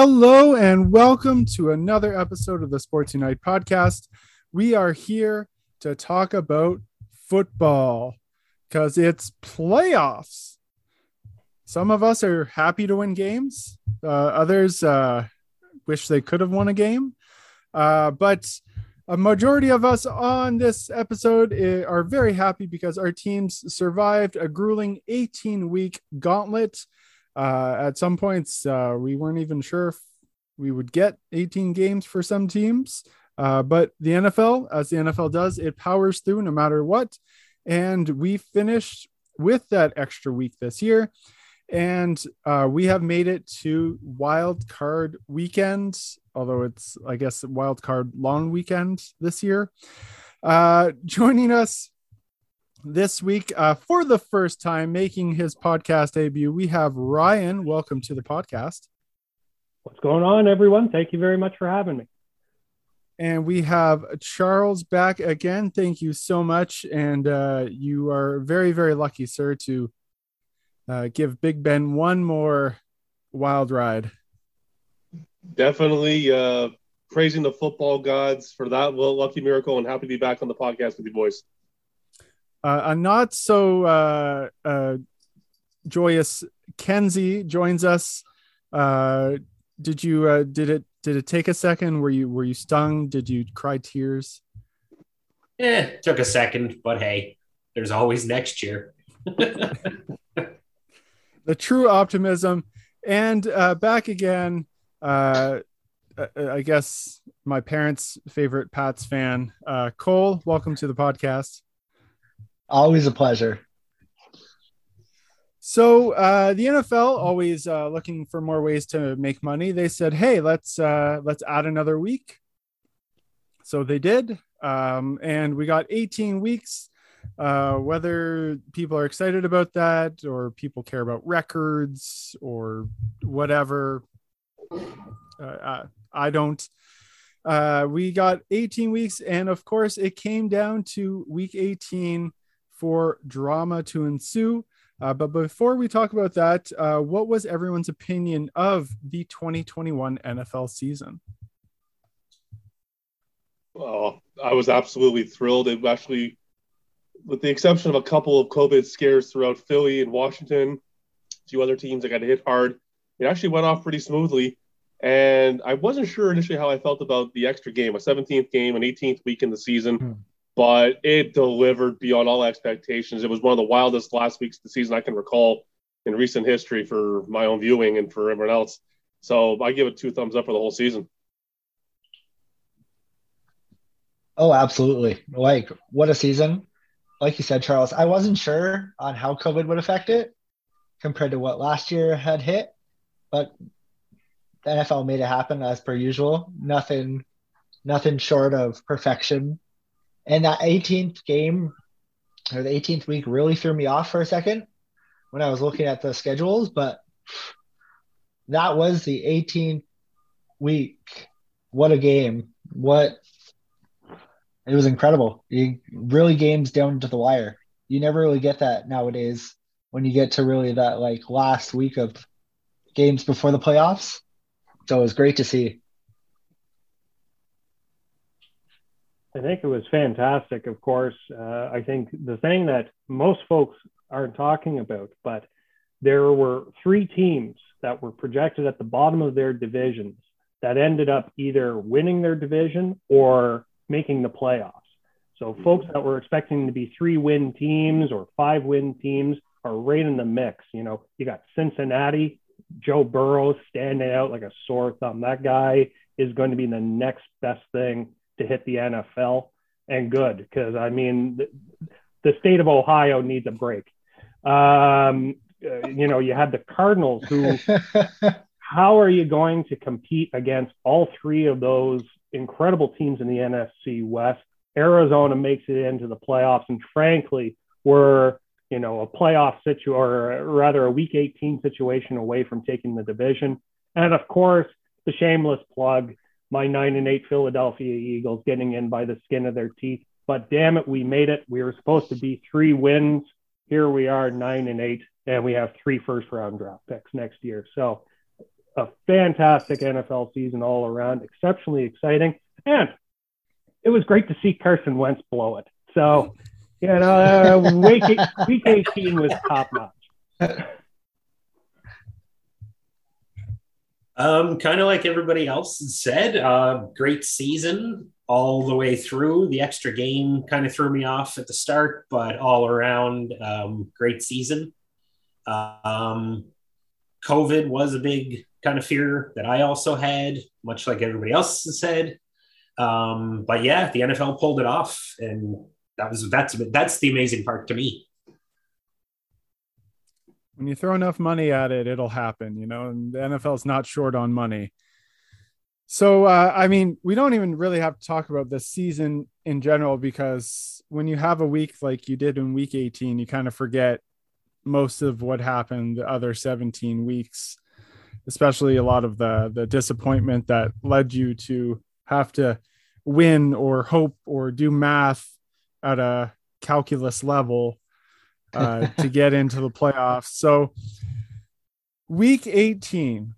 Hello and welcome to another episode of the Sports Unite podcast. We are here to talk about football because it's playoffs. Some of us are happy to win games, uh, others uh, wish they could have won a game. Uh, but a majority of us on this episode eh, are very happy because our teams survived a grueling 18 week gauntlet. Uh, at some points, uh, we weren't even sure if we would get 18 games for some teams. Uh, but the NFL, as the NFL does, it powers through no matter what. And we finished with that extra week this year. And uh, we have made it to wild card weekend, although it's, I guess, wild card long weekend this year. Uh, joining us this week uh, for the first time making his podcast debut, we have Ryan. Welcome to the podcast. What's going on, everyone? Thank you very much for having me. And we have Charles back again. Thank you so much. And uh, you are very, very lucky, sir, to uh, give Big Ben one more wild ride. Definitely uh, praising the football gods for that lucky miracle and happy to be back on the podcast with you boys. Uh, a not so uh, uh, joyous Kenzie joins us. Uh, did you uh, did it did it take a second? Were you were you stung? Did you cry tears? Yeah, took a second, but hey, there's always next year. the true optimism. And uh, back again, I guess my parents' favorite Pats fan, uh, Cole. Welcome to the podcast. Always a pleasure. So uh, the NFL always uh, looking for more ways to make money. They said, "Hey, let's uh, let's add another week." So they did, um, and we got 18 weeks. Uh, whether people are excited about that or people care about records or whatever, uh, I don't. Uh, we got 18 weeks, and of course, it came down to week 18 for drama to ensue. Uh, but before we talk about that, uh, what was everyone's opinion of the 2021 NFL season? Well, I was absolutely thrilled. It actually with the exception of a couple of COVID scares throughout Philly and Washington, a few other teams that got hit hard, it actually went off pretty smoothly. And I wasn't sure initially how I felt about the extra game, a 17th game, an 18th week in the season, hmm. But it delivered beyond all expectations. It was one of the wildest last weeks of the season I can recall in recent history for my own viewing and for everyone else. So I give it two thumbs up for the whole season. Oh, absolutely. Like, what a season like you said, Charles, I wasn't sure on how COVID would affect it compared to what last year had hit, but the NFL made it happen as per usual. Nothing, nothing short of perfection. And that 18th game or the 18th week really threw me off for a second when I was looking at the schedules, but that was the 18th week. What a game. What it was incredible. You really games down to the wire. You never really get that nowadays when you get to really that like last week of games before the playoffs. So it was great to see. I think it was fantastic. Of course, uh, I think the thing that most folks aren't talking about, but there were three teams that were projected at the bottom of their divisions that ended up either winning their division or making the playoffs. So folks that were expecting to be three win teams or five win teams are right in the mix. You know, you got Cincinnati, Joe Burrow standing out like a sore thumb. That guy is going to be the next best thing to hit the NFL and good because I mean the, the, state of Ohio needs a break. Um, uh, you know, you had the Cardinals who. how are you going to compete against all three of those incredible teams in the NFC West. Arizona makes it into the playoffs, and frankly, we're you know a playoff situation, or rather a Week 18 situation away from taking the division. And of course, the shameless plug: my nine and eight Philadelphia Eagles getting in by the skin of their teeth. But damn it, we made it. We were supposed to be three wins. Here we are, nine and eight, and we have three first round draft picks next year. So a fantastic NFL season all around, exceptionally exciting, and it was great to see Carson Wentz blow it. So, you know, uh, week, week 18 was top notch. Um, kind of like everybody else said, uh, great season all the way through. The extra game kind of threw me off at the start, but all around, um, great season. Um, COVID was a big kind of fear that I also had, much like everybody else said. Um, but yeah, the NFL pulled it off, and that was that's that's the amazing part to me when you throw enough money at it, it'll happen, you know, and the NFL is not short on money. So, uh, I mean, we don't even really have to talk about the season in general because when you have a week like you did in week 18, you kind of forget most of what happened the other 17 weeks, especially a lot of the, the disappointment that led you to have to win or hope or do math at a calculus level uh, to get into the playoffs. So, week 18,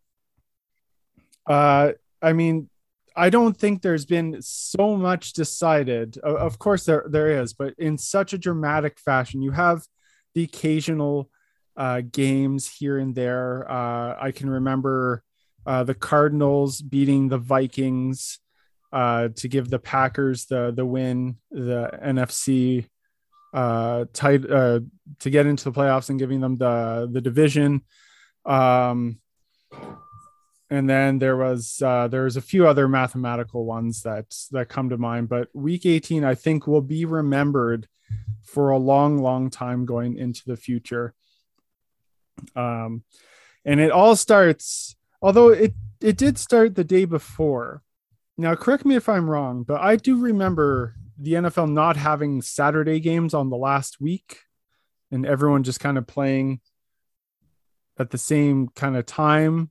uh, I mean, I don't think there's been so much decided. Of course, there there is, but in such a dramatic fashion. You have the occasional uh, games here and there. Uh, I can remember uh, the Cardinals beating the Vikings uh, to give the Packers the the win, the NFC uh, tight uh, to get into the playoffs and giving them the the division. Um, and then there was uh, there was a few other mathematical ones that that come to mind, but week 18 I think will be remembered for a long, long time going into the future. Um, and it all starts, although it it did start the day before. Now, correct me if I'm wrong, but I do remember the NFL not having Saturday games on the last week and everyone just kind of playing at the same kind of time.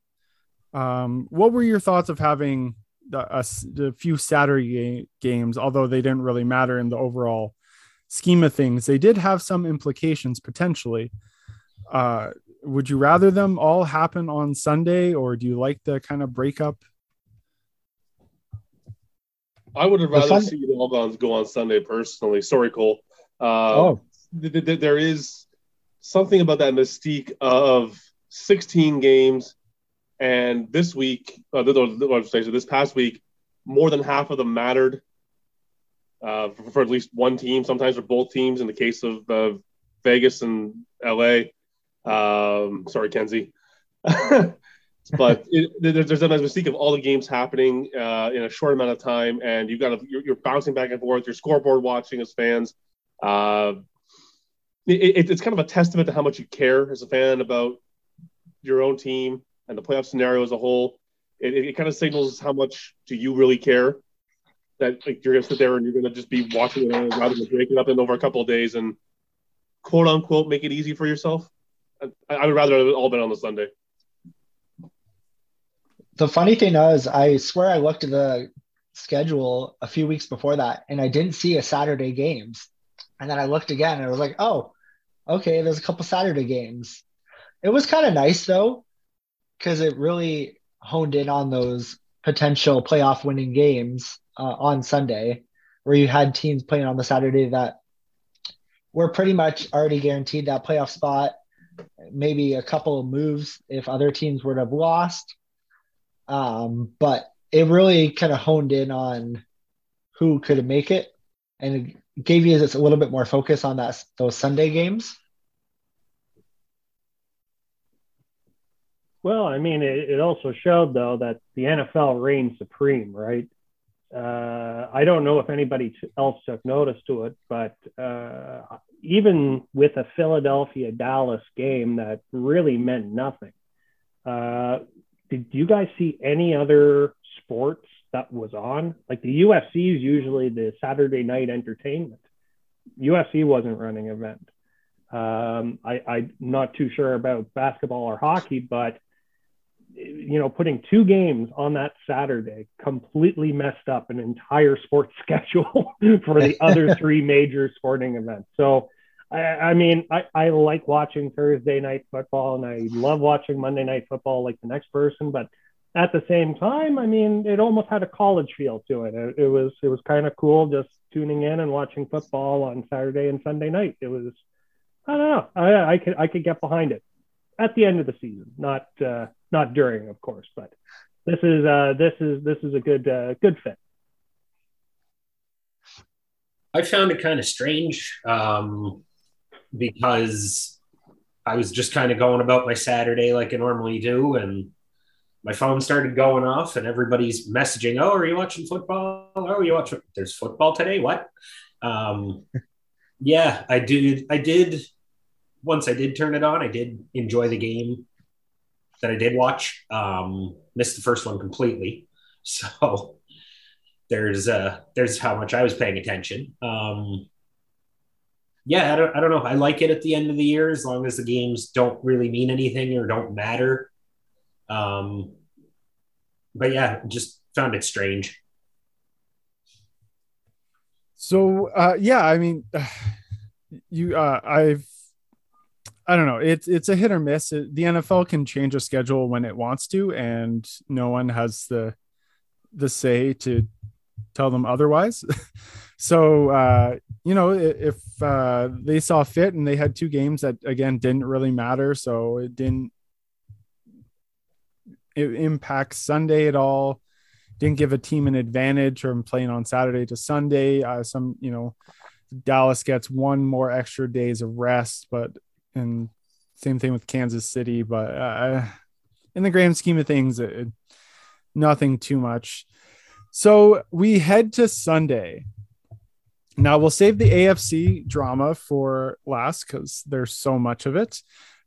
Um, what were your thoughts of having a, a few Saturday games, although they didn't really matter in the overall scheme of things? They did have some implications potentially. Uh, would you rather them all happen on Sunday, or do you like the kind of breakup I would have rather see the all go on Sunday personally. Sorry, Cole. Uh, oh, th- th- there is something about that mystique of 16 games, and this week, uh, this past week, more than half of them mattered uh, for, for, at least one team. Sometimes for both teams. In the case of uh, Vegas and LA. Um, sorry, Kenzie. but it, there's a mystique of all the games happening uh, in a short amount of time, and you've got to, you're, you're, bouncing back and forth. Your scoreboard watching as fans. Uh, it, it's kind of a testament to how much you care as a fan about your own team and the playoff scenario as a whole. It, it kind of signals how much do you really care that like, you're going to sit there and you're going to just be watching it rather than breaking up in over a couple of days and quote unquote make it easy for yourself. I, I would rather have all been on the Sunday the funny thing is, I swear I looked at the schedule a few weeks before that and I didn't see a Saturday games. And then I looked again and I was like, oh, okay, there's a couple Saturday games. It was kind of nice though, because it really honed in on those potential playoff winning games uh, on Sunday, where you had teams playing on the Saturday that were pretty much already guaranteed that playoff spot. Maybe a couple of moves if other teams would have lost. Um, but it really kind of honed in on who could make it and it gave you a little bit more focus on that those Sunday games. Well, I mean, it, it also showed though that the NFL reigns supreme, right? Uh, I don't know if anybody else took notice to it, but uh, even with a Philadelphia Dallas game that really meant nothing, uh, did you guys see any other sports that was on? Like the UFC is usually the Saturday night entertainment. UFC wasn't running event. Um, I, I'm not too sure about basketball or hockey, but you know, putting two games on that Saturday completely messed up an entire sports schedule for the other three major sporting events. So I, I mean, I, I like watching Thursday night football and I love watching Monday night football like the next person, but at the same time, I mean, it almost had a college feel to it. It, it was it was kind of cool just tuning in and watching football on Saturday and Sunday night. It was I don't know. I, I could I could get behind it at the end of the season, not uh, not during, of course. But this is uh, this is this is a good uh, good fit. I found it kind of strange um, because I was just kind of going about my Saturday like I normally do, and my phone started going off, and everybody's messaging, "Oh, are you watching football? Oh, are you watching? There's football today. What?" Um, yeah, I did. I did. Once I did turn it on, I did enjoy the game that I did watch. Um, missed the first one completely, so there's uh there's how much I was paying attention. Um, yeah, I don't, I don't know. I like it at the end of the year as long as the games don't really mean anything or don't matter. Um, but yeah, just found it strange. So uh, yeah, I mean, you uh, I've I don't know. It's it's a hit or miss. It, the NFL can change a schedule when it wants to, and no one has the the say to tell them otherwise. so uh, you know, if uh, they saw fit and they had two games that again didn't really matter, so it didn't it impact Sunday at all. Didn't give a team an advantage from playing on Saturday to Sunday. Uh, some you know, Dallas gets one more extra days of rest, but and same thing with Kansas City. But uh, in the grand scheme of things, it, nothing too much. So we head to Sunday. Now we'll save the AFC drama for last because there's so much of it.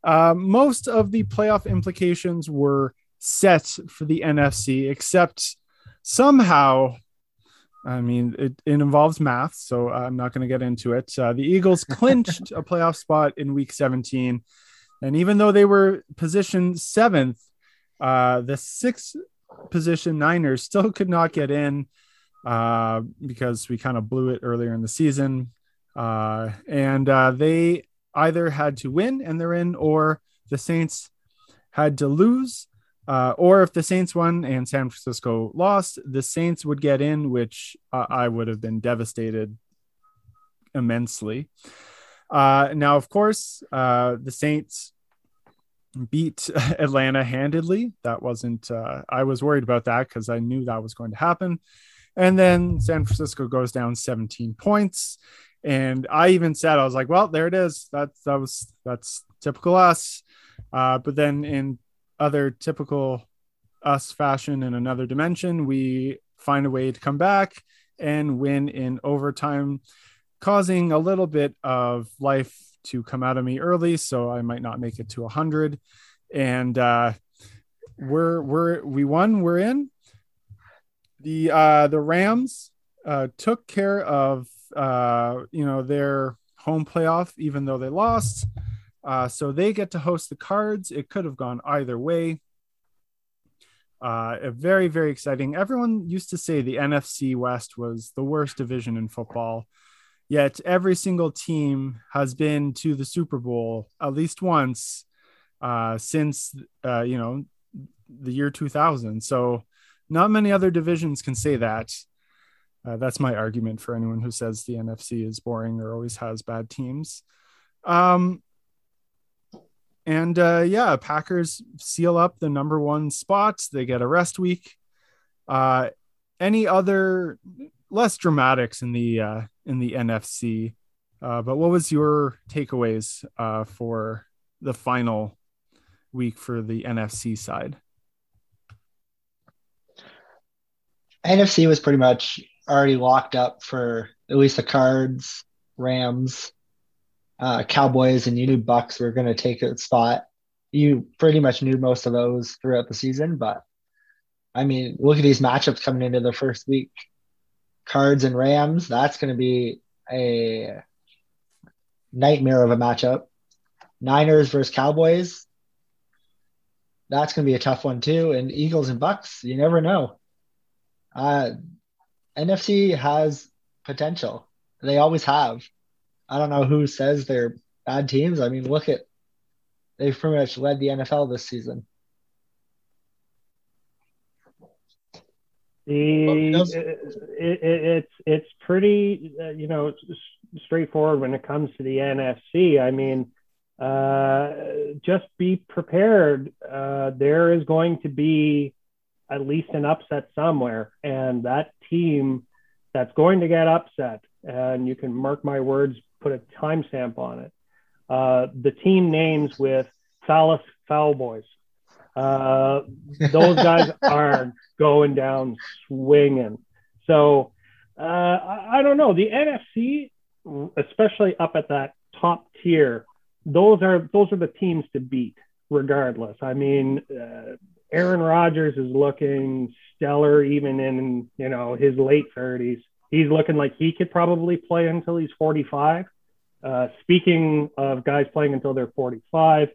Uh, most of the playoff implications were set for the NFC, except somehow, I mean, it, it involves math, so I'm not going to get into it. Uh, the Eagles clinched a playoff spot in week 17. And even though they were positioned seventh, uh, the sixth position Niners still could not get in uh, because we kind of blew it earlier in the season. Uh, and uh, they either had to win and they're in, or the Saints had to lose. Uh, or if the Saints won and San Francisco lost, the Saints would get in, which I would have been devastated immensely. Uh, now, of course, the Saints beat Atlanta handedly. That wasn't, I was worried about that because I knew that was going to happen. And then San Francisco goes down 17 points. And I even said, I was like, well, there it is. That's, that was, that's typical us. Uh, but then in other typical us fashion in another dimension, we find a way to come back and win in overtime, causing a little bit of life to come out of me early, so I might not make it to 100. And uh, we're we're we won. We're in. The uh, the Rams uh, took care of uh, you know their home playoff, even though they lost. Uh, so they get to host the Cards. It could have gone either way. Uh, very, very exciting. Everyone used to say the NFC West was the worst division in football. Yet every single team has been to the Super Bowl at least once uh, since, uh, you know, the year 2000. So not many other divisions can say that. Uh, that's my argument for anyone who says the NFC is boring or always has bad teams. Um, and uh, yeah, Packers seal up the number one spot. They get a rest week. Uh, any other less dramatics in the uh, in the NFC? Uh, but what was your takeaways uh, for the final week for the NFC side? NFC was pretty much already locked up for at least the Cards, Rams, uh, Cowboys and you knew Bucs were going to take a spot. You pretty much knew most of those throughout the season, but I mean, look at these matchups coming into the first week. Cards and Rams, that's going to be a nightmare of a matchup. Niners versus Cowboys, that's going to be a tough one too. And Eagles and Bucs, you never know. Uh, NFC has potential. They always have. I don't know who says they're bad teams. I mean, look at they've pretty much led the NFL this season. The it, it, it's it's pretty uh, you know straightforward when it comes to the NFC. I mean, uh, just be prepared. Uh, there is going to be at least an upset somewhere, and that team that's going to get upset, and you can mark my words, put a timestamp on it. Uh, the team names with Phallus Foul Boys. Uh, those guys are going down swinging. So uh, I, I don't know. The NFC, especially up at that top tier, those are those are the teams to beat, regardless. I mean, uh, Aaron Rodgers is looking stellar, even in you know his late thirties. He's looking like he could probably play until he's 45. Uh, speaking of guys playing until they're 45,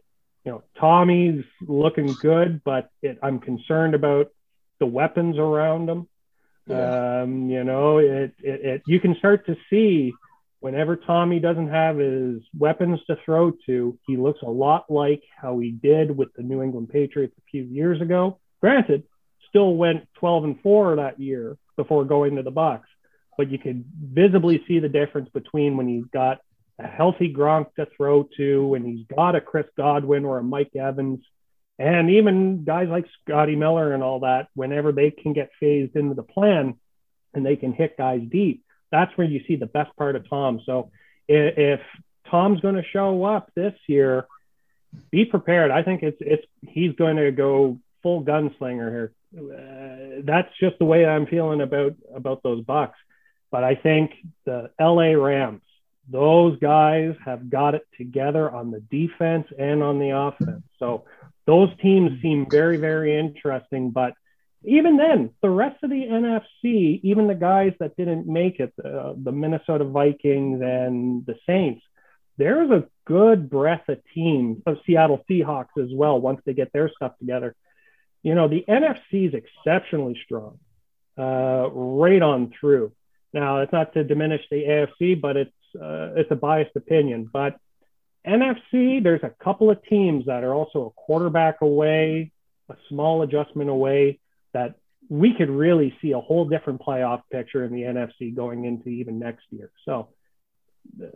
you know, Tommy's looking good, but it, I'm concerned about the weapons around him. Yeah. Um, you know, it, it, it, you can start to see whenever Tommy doesn't have his weapons to throw to, he looks a lot like how he did with the New England Patriots a few years ago. Granted, still went 12 and 4 that year before going to the Bucs, but you could visibly see the difference between when he's got a healthy Gronk to throw to, and he's got a Chris Godwin or a Mike Evans, and even guys like Scotty Miller and all that, whenever they can get phased into the plan and they can hit guys deep, that's where you see the best part of Tom. So if, Tom's going to show up this year, be prepared. I think it's it's he's going to go full gunslinger here. Uh, that's just the way I'm feeling about about those Bucs. But I think the LA Rams those guys have got it together on the defense and on the offense. So those teams seem very, very interesting. But even then, the rest of the NFC, even the guys that didn't make it, uh, the Minnesota Vikings and the Saints, there's a good breadth of teams of Seattle Seahawks as well once they get their stuff together. You know, the NFC is exceptionally strong, uh, right on through. Now, it's not to diminish the AFC, but it's uh, it's a biased opinion, but NFC, there's a couple of teams that are also a quarterback away, a small adjustment away, that we could really see a whole different playoff picture in the NFC going into even next year. So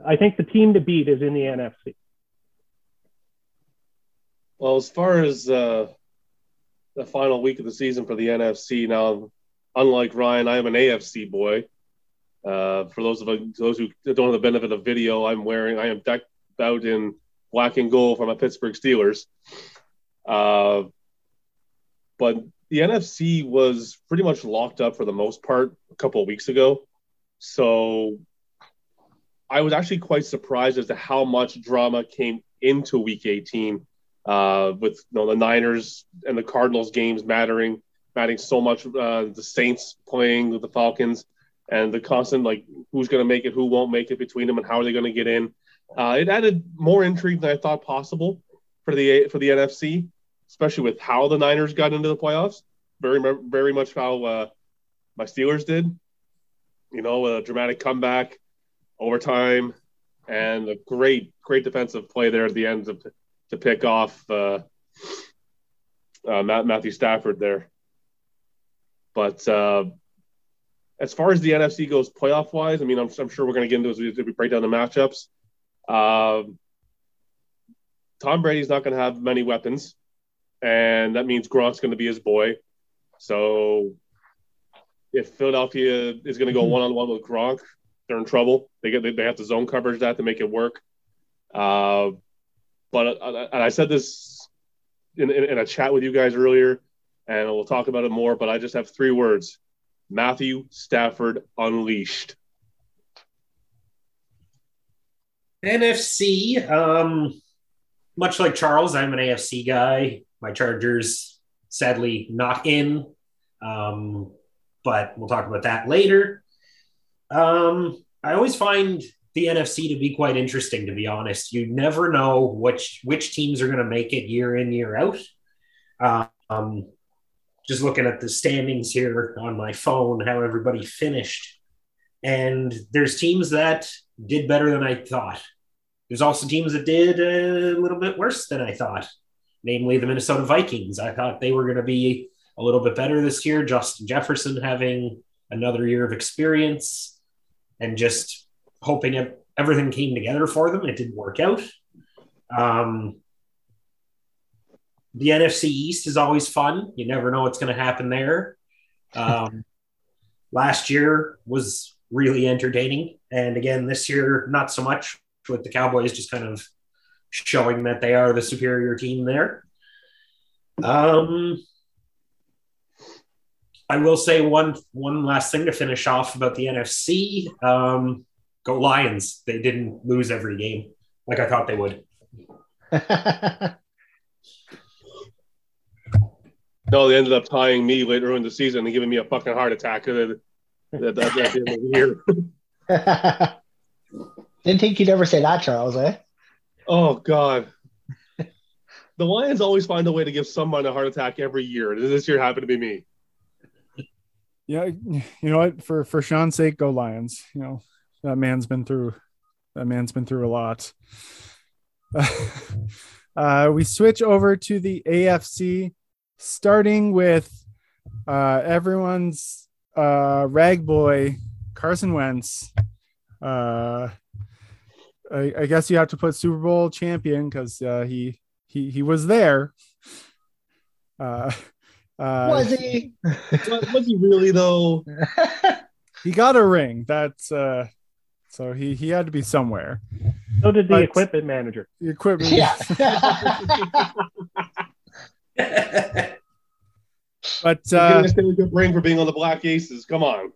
I think the team to beat is in the NFC. Well, as far as uh, the final week of the season for the NFC, now, unlike Ryan, I am an AFC boy. Uh, for those of those who don't have the benefit of video, I'm wearing I am decked out in black and gold for my Pittsburgh Steelers. Uh, but the NFC was pretty much locked up for the most part a couple of weeks ago. So I was actually quite surprised as to how much drama came into Week 18, uh, with you know, the Niners and the Cardinals games mattering, mattering so much. Uh, the Saints playing with the Falcons and the constant like who's going to make it, who won't make it between them, and how are they going to get in. Uh, it added more intrigue than I thought possible for the for the NFC, especially with how the Niners got into the playoffs. Very very much how uh, my Steelers did. You know, a dramatic comeback, overtime, and a great great defensive play there at the end to to pick off uh, uh, Matthew Stafford there. But uh, as far as the NFC goes, playoff wise, I mean, I'm, I'm sure we're going to get into as we, we break down the matchups. Um, Tom Brady's not going to have many weapons, and that means Gronk's going to be his boy. So if Philadelphia is going to go one on one with Gronk, they're in trouble. They get they, they have to zone coverage that to make it work. Uh, but uh, and I said this in, in, in a chat with you guys earlier, and we'll talk about it more. But I just have three words: Matthew Stafford unleashed. NFC, um, much like Charles, I'm an AFC guy. My Chargers, sadly, not in, um, but we'll talk about that later. Um, I always find the NFC to be quite interesting, to be honest. You never know which which teams are going to make it year in year out. Um, just looking at the standings here on my phone, how everybody finished. And there's teams that did better than I thought. There's also teams that did a little bit worse than I thought, namely the Minnesota Vikings. I thought they were going to be a little bit better this year. Justin Jefferson having another year of experience and just hoping everything came together for them. It didn't work out. Um, the NFC East is always fun. You never know what's going to happen there. Um, last year was really entertaining. And again, this year, not so much with the Cowboys just kind of showing that they are the superior team there. Um, I will say one one last thing to finish off about the NFC. Um, go Lions! They didn't lose every game like I thought they would. no, they ended up tying me later in the season and giving me a fucking heart attack at, at, at the end of the year. Didn't think you'd ever say that, Charles, eh? Oh God. the Lions always find a way to give someone a heart attack every year. This year happened to be me. Yeah, you know what? For for Sean's sake, go Lions. You know that man's been through that man's been through a lot. uh, we switch over to the AFC, starting with uh, everyone's uh, rag boy Carson Wentz. Uh, I, I, guess you have to put Super Bowl champion because uh, he he he was there. Uh, uh, was he? was he really though? he got a ring. That's uh, so he he had to be somewhere. So did the but equipment manager. The equipment. Yeah. but uh, a good ring for being on the Black Aces. Come on.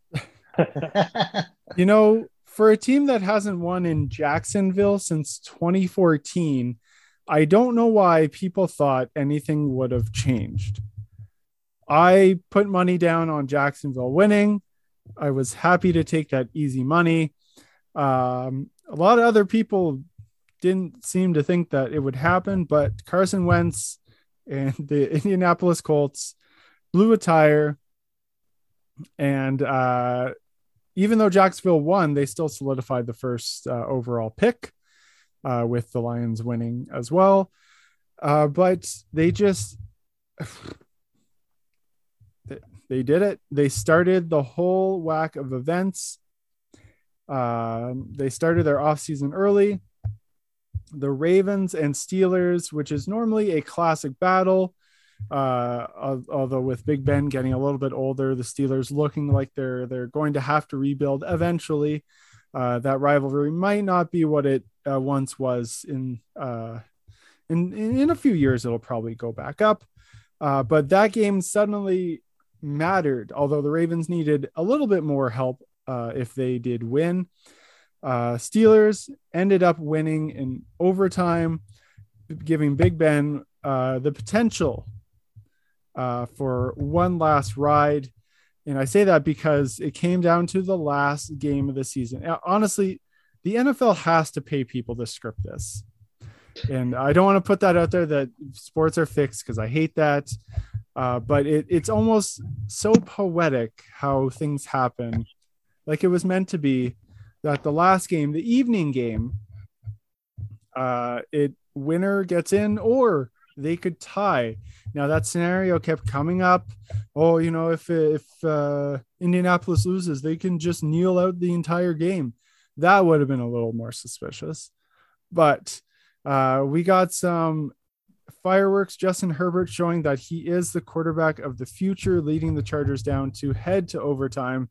you know, for a team that hasn't won in Jacksonville since 2014, I don't know why people thought anything would have changed. I put money down on Jacksonville winning. I was happy to take that easy money. Um, a lot of other people didn't seem to think that it would happen, but Carson Wentz and the Indianapolis Colts blew a tire and uh, even though Jacksonville won, they still solidified the first uh, overall pick uh, with the Lions winning as well. Uh, but they just they did it. They started the whole whack of events. Um, they started their offseason early. The Ravens and Steelers, which is normally a classic battle, uh, although with Big Ben getting a little bit older, the Steelers looking like they're they're going to have to rebuild eventually. Uh, that rivalry might not be what it uh, once was. In, uh, in in a few years, it'll probably go back up. Uh, but that game suddenly mattered, although the Ravens needed a little bit more help uh, if they did win. Steelers ended up winning in overtime, giving Big Ben the potential uh, for one last ride. And I say that because it came down to the last game of the season. Honestly, the NFL has to pay people to script this. And I don't want to put that out there that sports are fixed because I hate that. Uh, but it, it's almost so poetic how things happen, like it was meant to be. That the last game, the evening game, uh, it winner gets in or they could tie. Now that scenario kept coming up. Oh, you know, if if uh, Indianapolis loses, they can just kneel out the entire game. That would have been a little more suspicious. But uh, we got some fireworks. Justin Herbert showing that he is the quarterback of the future, leading the Chargers down to head to overtime,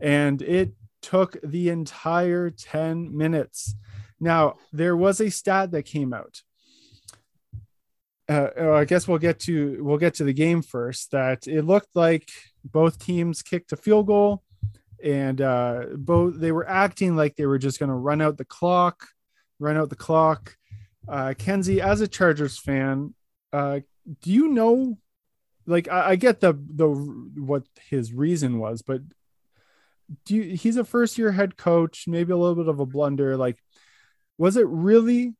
and it took the entire 10 minutes. Now, there was a stat that came out uh, oh, I guess we'll get to we'll get to the game first. That it looked like both teams kicked a field goal, and uh, both they were acting like they were just going to run out the clock, run out the clock. Uh, Kenzie, as a Chargers fan, uh, do you know? Like, I, I get the the what his reason was, but do you, he's a first year head coach, maybe a little bit of a blunder. Like, was it really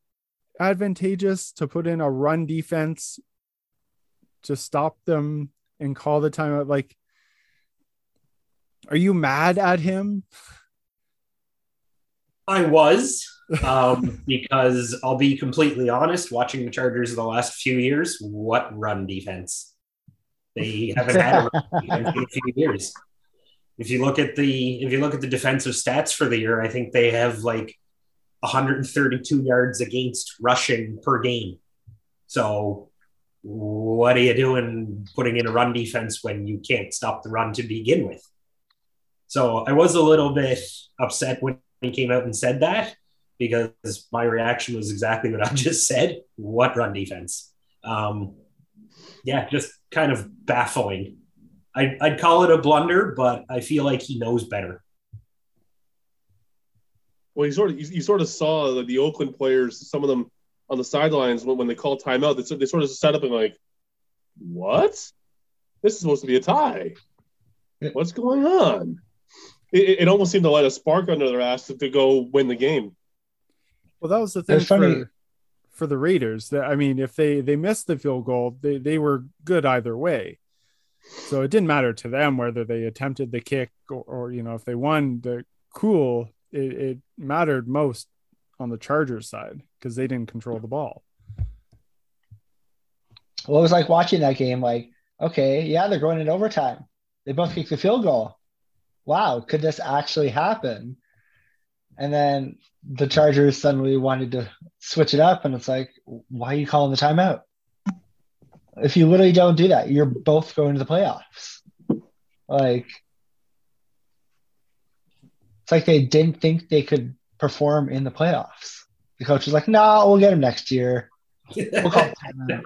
advantageous to put in a run defense to stop them and call the timeout? Like, are you mad at him? I was, um, because I'll be completely honest, watching the Chargers the last few years, what run defense? They haven't had a in a few years. If you look at the if you look at the defensive stats for the year, I think they have like 132 yards against rushing per game. So what are you doing putting in a run defense when you can't stop the run to begin with? So I was a little bit upset when he came out and said that because my reaction was exactly what I just said. What run defense? Um, yeah, just kind of baffling. I, I'd call it a blunder, but I feel like he knows better. Well, you sort of you, you sort of saw the, the Oakland players, some of them on the sidelines when, when they called timeout, they, they sort of set up and like, what? This is supposed to be a tie. What's going on? It, it almost seemed to light a spark under their ass to, to go win the game. Well, that was the thing for, for the Raiders. That I mean, if they they missed the field goal, they they were good either way. So it didn't matter to them whether they attempted the kick or, or you know if they won the cool. It, it mattered most on the Chargers side because they didn't control the ball. Well, it was like watching that game. Like, okay, yeah, they're going in overtime. They both kicked the field goal. Wow, could this actually happen? And then the Chargers suddenly wanted to switch it up, and it's like, why are you calling the timeout? If you literally don't do that, you're both going to the playoffs. Like, it's like they didn't think they could perform in the playoffs. The coach was like, "No, nah, we'll get him next year. We'll call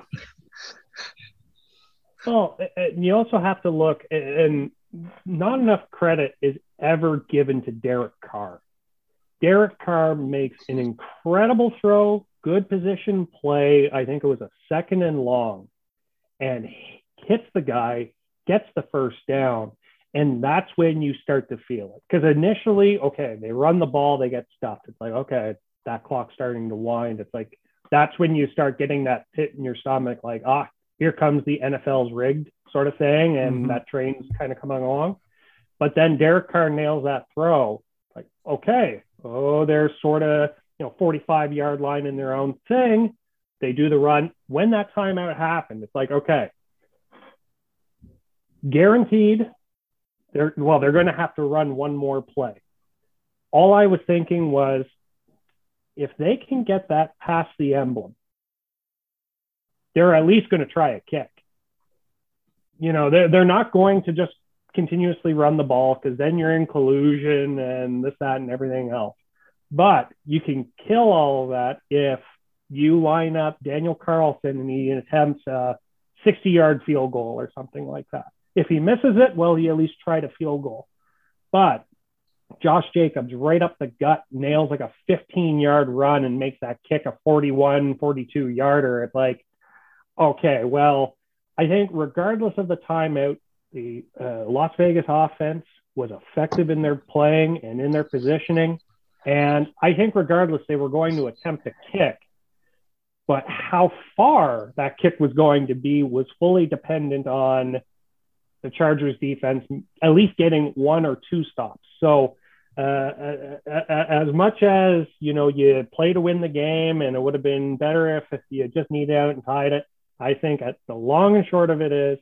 Well, you also have to look, and not enough credit is ever given to Derek Carr. Derek Carr makes an incredible throw, good position play. I think it was a second and long, and hits the guy, gets the first down. And that's when you start to feel it. Because initially, okay, they run the ball, they get stuffed. It's like, okay, that clock's starting to wind. It's like, that's when you start getting that pit in your stomach, like, ah, here comes the NFL's rigged sort of thing. And mm-hmm. that train's kind of coming along. But then Derek Carr nails that throw. Like, okay, oh, they're sort of, you know, 45 yard line in their own thing. They do the run. When that timeout happened, it's like, okay, guaranteed they're well, they're going to have to run one more play. All I was thinking was if they can get that past the emblem, they're at least going to try a kick. You know, they're, they're not going to just continuously run the ball because then you're in collusion and this, that, and everything else. But you can kill all of that if you line up Daniel Carlson and he attempts a 60 yard field goal or something like that. If he misses it, well, he at least tried a field goal. But Josh Jacobs right up the gut nails like a 15 yard run and makes that kick a 41, 42 yarder. It's like, okay, well, I think regardless of the timeout, the uh, Las Vegas offense was effective in their playing and in their positioning. And I think regardless, they were going to attempt a kick. But how far that kick was going to be was fully dependent on the Chargers defense at least getting one or two stops. So uh, uh, uh, as much as you know you play to win the game, and it would have been better if, you just needed out and tied it. I think the long and short of it is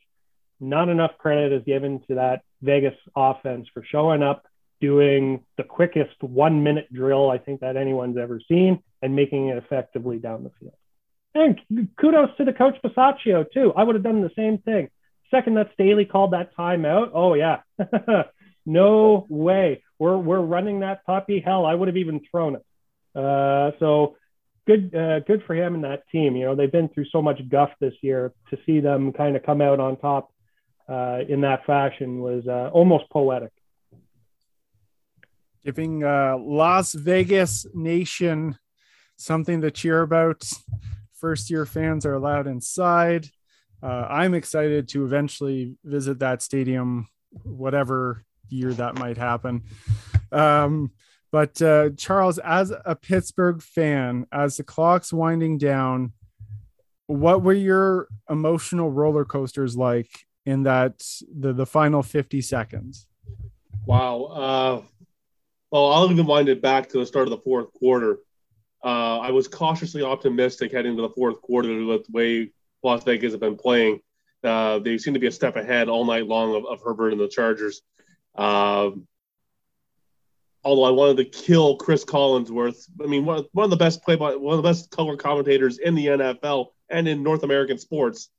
not enough credit is given to that Vegas offense for showing up, doing the quickest one minute drill I think that anyone's ever seen, and making it effectively down the field. And kudos to the coach Bisaccia too. I would have done the same thing. Second that Staley called that timeout, oh yeah, no way. We're we're running that puppy. Hell, I would have even thrown it. Uh, so good uh, good for him and that team. You know they've been through so much guff this year. To see them kind of come out on top uh, in that fashion was uh, almost poetic. Giving uh, Las Vegas Nation something to cheer about. First year fans are allowed inside uh, I'm excited to eventually visit that stadium, whatever year that might happen. Um, but uh, Charles, as a Pittsburgh fan, as the clock's winding down, what were your emotional roller coasters like in that the the final 50 seconds? Wow. Uh, well, I'll even wind it back to the start of the fourth quarter. Uh, I was cautiously optimistic heading to the fourth quarter with the way Las Vegas have been playing, Uh, they seem to be a step ahead all night long of, of Herbert and the Chargers. Um, although I wanted to kill Chris Collinsworth. I mean, one, one of the best play by one of the best color commentators in the NFL and in North American sports.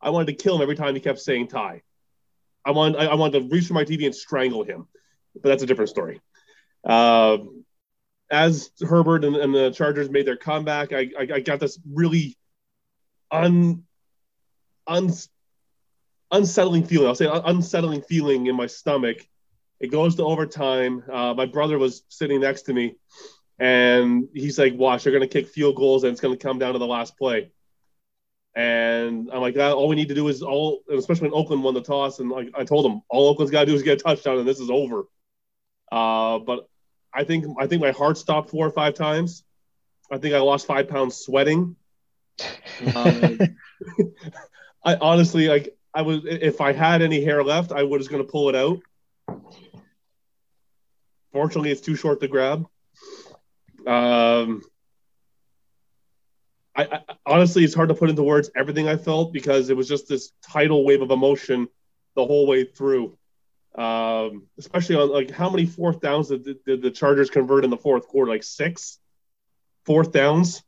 I wanted to kill him every time he kept saying tie. I wanted I, I wanted to reach for my TV and strangle him, but that's a different story. Uh, as Herbert and, and, the Chargers made their comeback, I, I, I got this really un, un, unsettling feeling. I'll say unsettling feeling in my stomach it goes to overtime. Uh, my brother was sitting next to me, and he's like, "Watch, they're going to kick field goals, and it's going to come down to the last play." And I'm like, "All we need to do is all, especially when Oakland won the toss." And like I told him, all Oakland's got to do is get a touchdown, and this is over. Uh, but I think I think my heart stopped four or five times. I think I lost five pounds sweating. Um, I honestly like I was if I had any hair left, I was going to pull it out. Fortunately, it's too short to grab. Um, I, I, honestly, it's hard to put into words everything I felt because it was just this tidal wave of emotion the whole way through. Um, especially on like how many fourth downs did, did the Chargers convert in the fourth quarter? Like six fourth downs.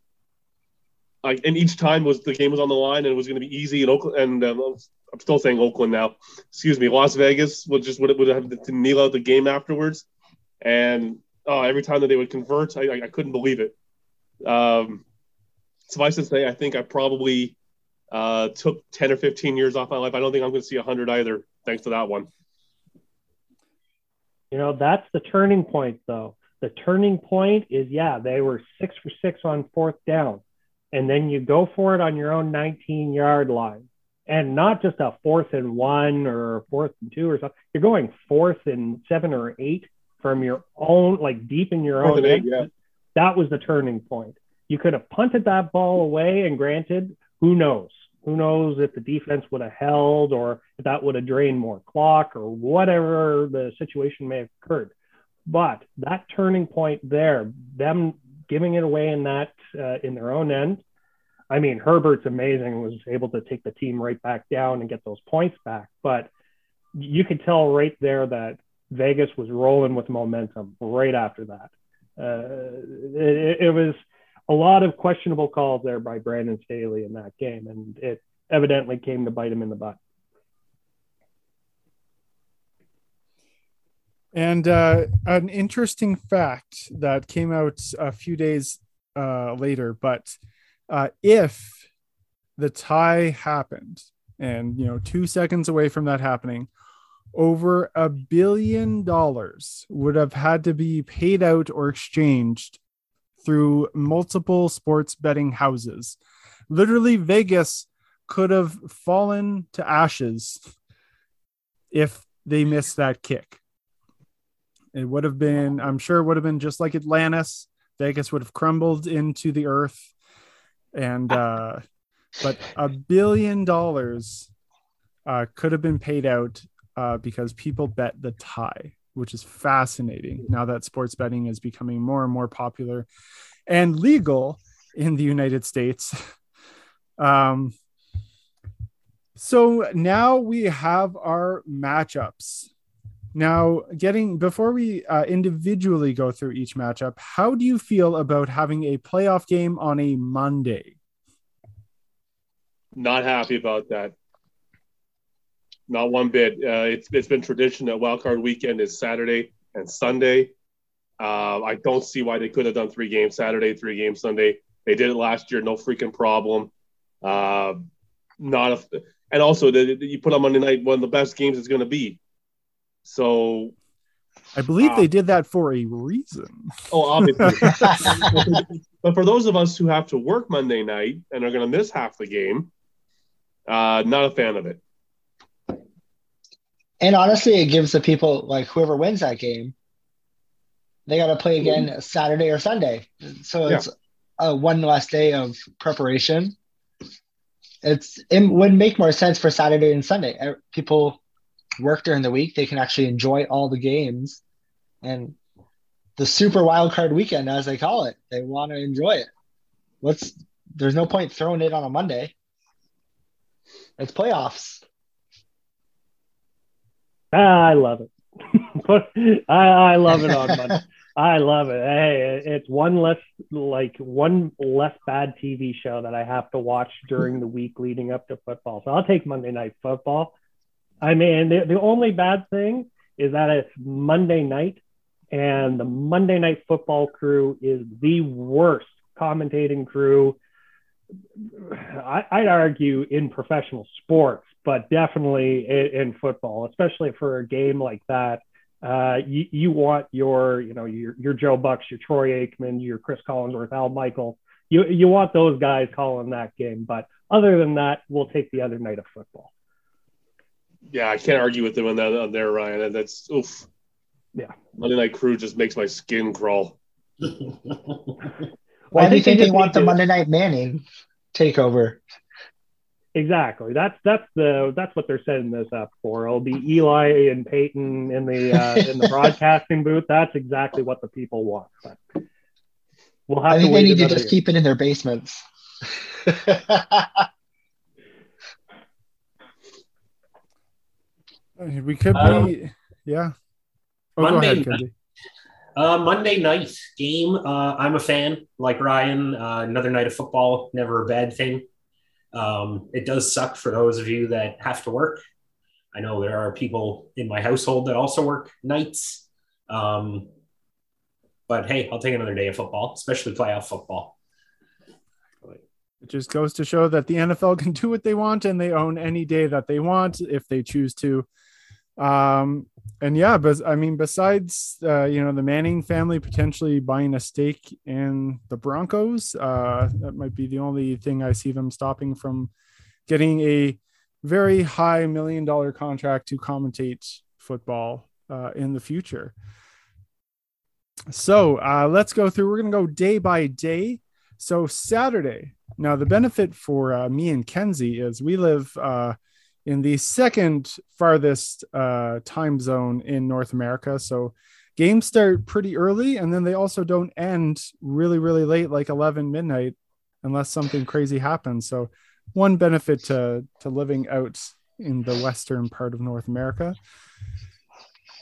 Like, and each time was the game was on the line and it was going to be easy. And Oakland, and um, I'm still saying Oakland now. Excuse me, Las Vegas would just would would have to kneel out the game afterwards. And oh, every time that they would convert, I, I couldn't believe it. Um, suffice to say, I think I probably uh, took 10 or 15 years off my life. I don't think I'm going to see 100 either, thanks to that one. You know, that's the turning point, though. The turning point is, yeah, they were six for six on fourth down. And then you go for it on your own 19 yard line. And not just a fourth and one or fourth and two or something. You're going fourth and seven or eight from your own, like deep in your own. Eight, yeah. That was the turning point. You could have punted that ball away, and granted, who knows? Who knows if the defense would have held or if that would have drained more clock or whatever the situation may have occurred. But that turning point there, them giving it away in that uh, in their own end. I mean, Herbert's amazing. Was able to take the team right back down and get those points back. But you could tell right there that Vegas was rolling with momentum right after that. Uh, it, it, was a lot of questionable calls there by Brandon Staley in that game, and it evidently came to bite him in the butt. And uh, an interesting fact that came out a few days uh, later, but uh, if the tie happened, and you know, two seconds away from that happening, over a billion dollars would have had to be paid out or exchanged through multiple sports betting houses. Literally, Vegas could have fallen to ashes if they missed that kick. It would have been, I'm sure, it would have been just like Atlantis. Vegas would have crumbled into the earth. And, uh, but a billion dollars uh, could have been paid out uh, because people bet the tie, which is fascinating now that sports betting is becoming more and more popular and legal in the United States. um, so now we have our matchups. Now, getting before we uh, individually go through each matchup, how do you feel about having a playoff game on a Monday? Not happy about that. Not one bit. Uh, it's it's been tradition that wildcard weekend is Saturday and Sunday. Uh, I don't see why they could have done three games Saturday, three games Sunday. They did it last year, no freaking problem. Uh, not a, and also the, the, you put on Monday night, one of the best games is going to be. So, I believe they uh, did that for a reason. Oh, obviously. but for those of us who have to work Monday night and are going to miss half the game, uh, not a fan of it. And honestly, it gives the people like whoever wins that game, they got to play again mm-hmm. Saturday or Sunday. So it's yeah. a one less day of preparation. It's it would make more sense for Saturday and Sunday. People work during the week; they can actually enjoy all the games, and the super wild card weekend, as they call it, they want to enjoy it. What's there's no point throwing it on a Monday. It's playoffs. Ah, I love it. I, I love it on Monday. I love it. Hey, it's one less like one less bad TV show that I have to watch during the week leading up to football. So I'll take Monday night football. I mean, the, the only bad thing is that it's Monday night and the Monday night football crew is the worst commentating crew. I, would argue in professional sports, but definitely in, in football, especially for a game like that uh, you, you want your, you know, your, your Joe Bucks, your Troy Aikman, your Chris Collinsworth, Al Michaels. You, you want those guys calling that game. But other than that, we'll take the other night of football. Yeah, I can't argue with them on that on there, Ryan. And that's oof. Yeah, Monday Night Crew just makes my skin crawl. Why do you think they, they want the Monday Night Manning takeover? Exactly. That's that's the that's what they're setting this up for. It'll be Eli and Peyton in the uh, in the broadcasting booth. That's exactly what the people want. But we'll have I think they need to just year. keep it in their basements. we could be, um, yeah. Oh, Monday, ahead, uh, Monday night game. Uh, I'm a fan, like Ryan. Uh, another night of football, never a bad thing. Um, it does suck for those of you that have to work. I know there are people in my household that also work nights. Um, but hey, I'll take another day of football, especially playoff football. It just goes to show that the NFL can do what they want and they own any day that they want if they choose to. Um, and yeah, but I mean, besides uh, you know the Manning family potentially buying a stake in the Broncos, uh, that might be the only thing I see them stopping from getting a very high million dollar contract to commentate football uh, in the future. So uh, let's go through. We're going to go day by day. So Saturday. Now the benefit for uh, me and Kenzie is we live uh, in the second farthest uh, time zone in North America. So games start pretty early and then they also don't end really, really late, like 11 midnight, unless something crazy happens. So, one benefit to, to living out in the western part of North America.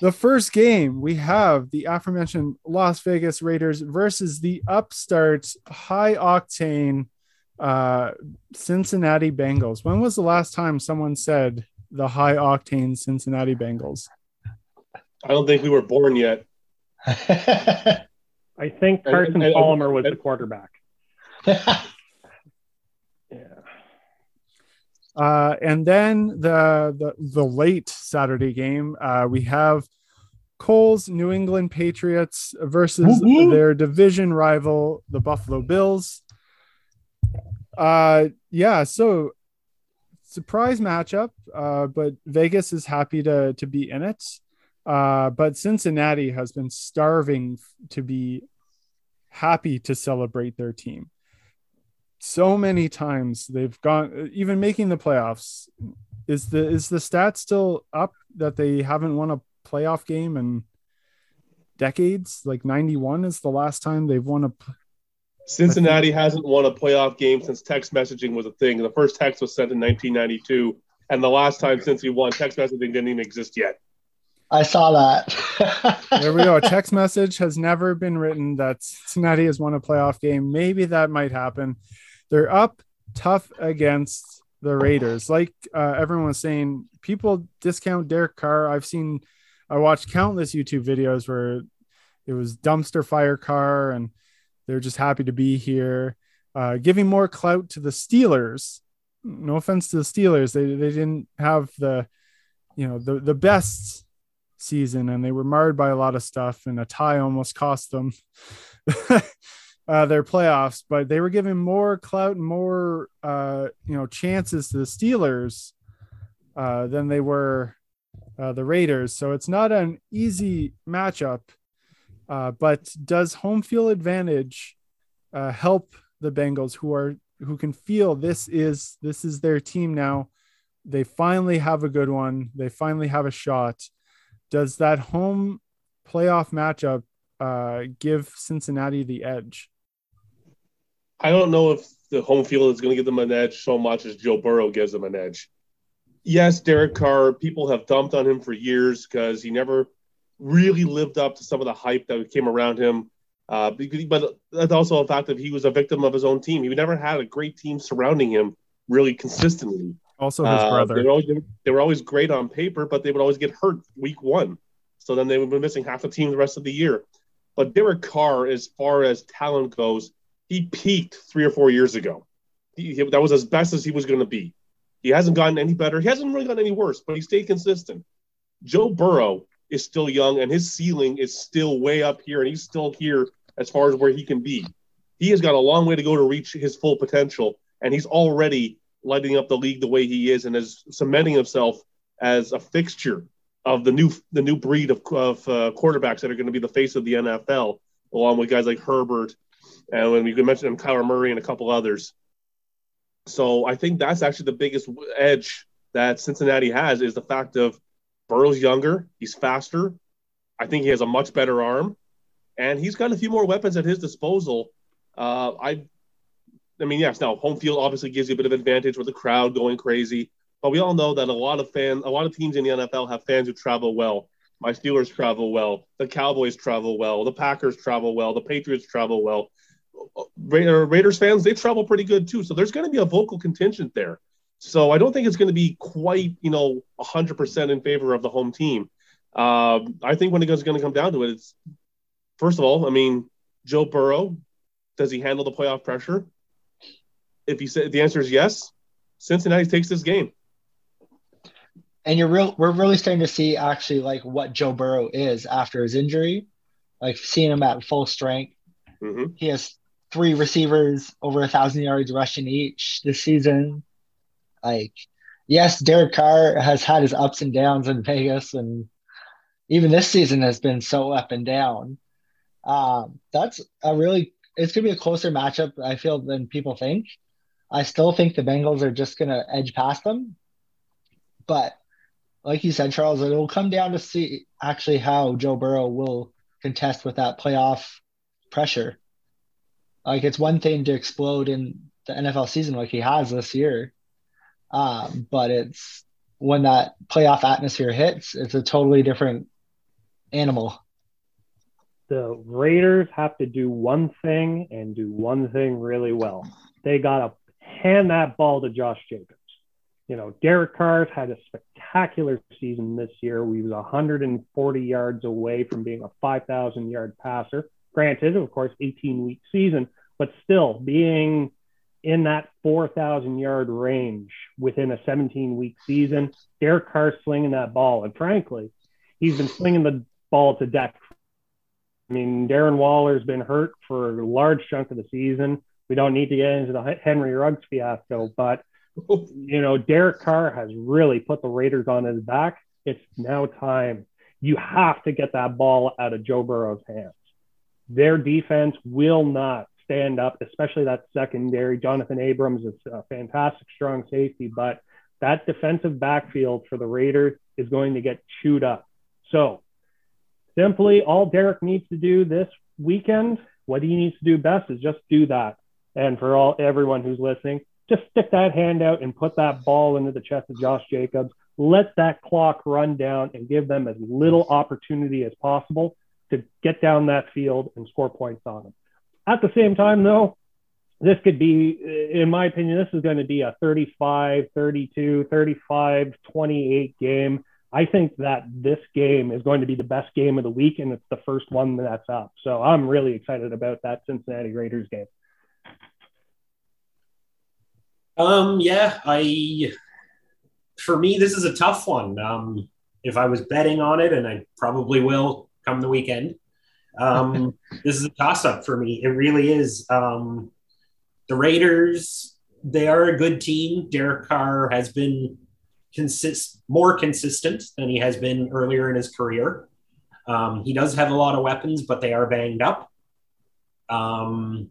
The first game we have the aforementioned Las Vegas Raiders versus the upstart high octane uh, Cincinnati Bengals. When was the last time someone said the high octane Cincinnati Bengals? I don't think we were born yet. I think Carson and, and, Palmer was and, the quarterback. yeah. Uh, and then the, the the late Saturday game, uh, we have Cole's New England Patriots versus their division rival, the Buffalo Bills. Uh, yeah. So surprise matchup, uh, but Vegas is happy to to be in it. Uh, but Cincinnati has been starving to be happy to celebrate their team. So many times they've gone, even making the playoffs. Is the is the stat still up that they haven't won a playoff game in decades? Like ninety one is the last time they've won a Cincinnati hasn't won a playoff game since text messaging was a thing. The first text was sent in 1992, and the last time since he won, text messaging didn't even exist yet. I saw that. there we go. A text message has never been written that Cincinnati has won a playoff game. Maybe that might happen. They're up tough against the Raiders. Like uh, everyone was saying, people discount Derek Carr. I've seen, I watched countless YouTube videos where it was dumpster fire Carr and – they're just happy to be here. Uh, giving more clout to the Steelers. No offense to the Steelers, they they didn't have the, you know, the the best season, and they were marred by a lot of stuff, and a tie almost cost them uh, their playoffs. But they were giving more clout and more, uh, you know, chances to the Steelers uh, than they were uh, the Raiders. So it's not an easy matchup uh, but does home field advantage uh, help the Bengals, who are who can feel this is this is their team now? They finally have a good one. They finally have a shot. Does that home playoff matchup uh, give Cincinnati the edge? I don't know if the home field is going to give them an edge so much as Joe Burrow gives them an edge. yes, Derek Carr, people have dumped on him for years because he never really lived up to some of the hype that came around him. Uh, but that's also a fact that he was a victim of his own team. He never had a great team surrounding him really consistently. Also, his uh, brother. They were, always, they were always great on paper, but they would always get hurt week one. So then they would be missing half the team the rest of the year. But Derek Carr, as far as talent goes, he peaked three or four years ago. He, he, that was as best as he was going to be. He hasn't gotten any better. He hasn't really gotten any worse, but he stayed consistent. Joe Burrow is still young, and his ceiling is still way up here, and he's still here as far as where he can be. He has got a long way to go to reach his full potential, and he's already lighting up the league the way he is, and is cementing himself as a fixture of the new the new breed of, of uh, quarterbacks that are going to be the face of the NFL, along with guys like Herbert, and when you can mention him, Kyler Murray, and a couple others. So I think that's actually the biggest edge that Cincinnati has is the fact of Burrow's younger, he's faster. I think he has a much better arm, and he's got a few more weapons at his disposal. Uh, I, I mean, yes. Now, home field obviously gives you a bit of advantage with the crowd going crazy, but we all know that a lot of fan, a lot of teams in the NFL have fans who travel well. My Steelers travel well. The Cowboys travel well. The Packers travel well. The Patriots travel well. Ra- Raiders fans, they travel pretty good too. So there's going to be a vocal contingent there. So I don't think it's going to be quite, you know, 100% in favor of the home team. Um, I think when it's going to come down to it, it's first of all, I mean, Joe Burrow, does he handle the playoff pressure? If he said the answer is yes, Cincinnati takes this game. And you're real. We're really starting to see actually like what Joe Burrow is after his injury, like seeing him at full strength. Mm-hmm. He has three receivers over a thousand yards rushing each this season. Like, yes, Derek Carr has had his ups and downs in Vegas, and even this season has been so up and down. Um, that's a really it's gonna be a closer matchup, I feel, than people think. I still think the Bengals are just gonna edge past them. But like you said, Charles, it'll come down to see actually how Joe Burrow will contest with that playoff pressure. Like it's one thing to explode in the NFL season like he has this year. Um, but it's when that playoff atmosphere hits, it's a totally different animal the Raiders have to do one thing and do one thing really well. They got to hand that ball to Josh Jacobs. You know, Derek Carr's had a spectacular season this year. We was 140 yards away from being a 5,000 yard passer. Granted, of course, 18 week season, but still being in that 4,000 yard range within a 17 week season. Derek Carr slinging that ball. And frankly, he's been slinging the ball to death I mean, Darren Waller's been hurt for a large chunk of the season. We don't need to get into the Henry Ruggs fiasco, but you know, Derek Carr has really put the Raiders on his back. It's now time. You have to get that ball out of Joe Burrow's hands. Their defense will not stand up, especially that secondary. Jonathan Abrams is a fantastic strong safety, but that defensive backfield for the Raiders is going to get chewed up. So Simply, all Derek needs to do this weekend, what he needs to do best is just do that. And for all everyone who's listening, just stick that hand out and put that ball into the chest of Josh Jacobs. Let that clock run down and give them as little opportunity as possible to get down that field and score points on them. At the same time, though, this could be, in my opinion, this is going to be a 35, 32, 35, 28 game I think that this game is going to be the best game of the week, and it's the first one that's up. So I'm really excited about that Cincinnati Raiders game. Um, yeah, I for me this is a tough one. Um, if I was betting on it, and I probably will come the weekend, um, this is a toss up for me. It really is. Um, the Raiders, they are a good team. Derek Carr has been consist more consistent than he has been earlier in his career. Um, he does have a lot of weapons, but they are banged up. Um,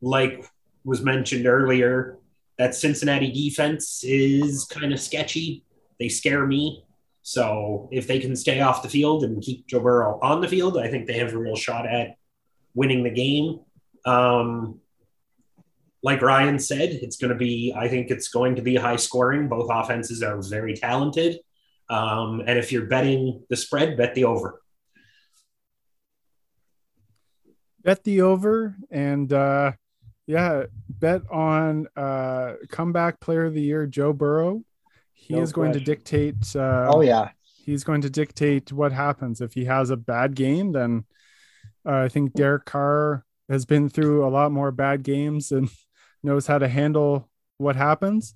like was mentioned earlier, that Cincinnati defense is kind of sketchy. They scare me. So if they can stay off the field and keep Joe Burrow on the field, I think they have a real shot at winning the game. Um, like Ryan said, it's going to be, I think it's going to be high scoring. Both offenses are very talented. Um, and if you're betting the spread, bet the over. Bet the over and uh, yeah, bet on uh, comeback player of the year, Joe Burrow. He no is going to dictate. Uh, oh, yeah. He's going to dictate what happens. If he has a bad game, then uh, I think Derek Carr has been through a lot more bad games and knows how to handle what happens.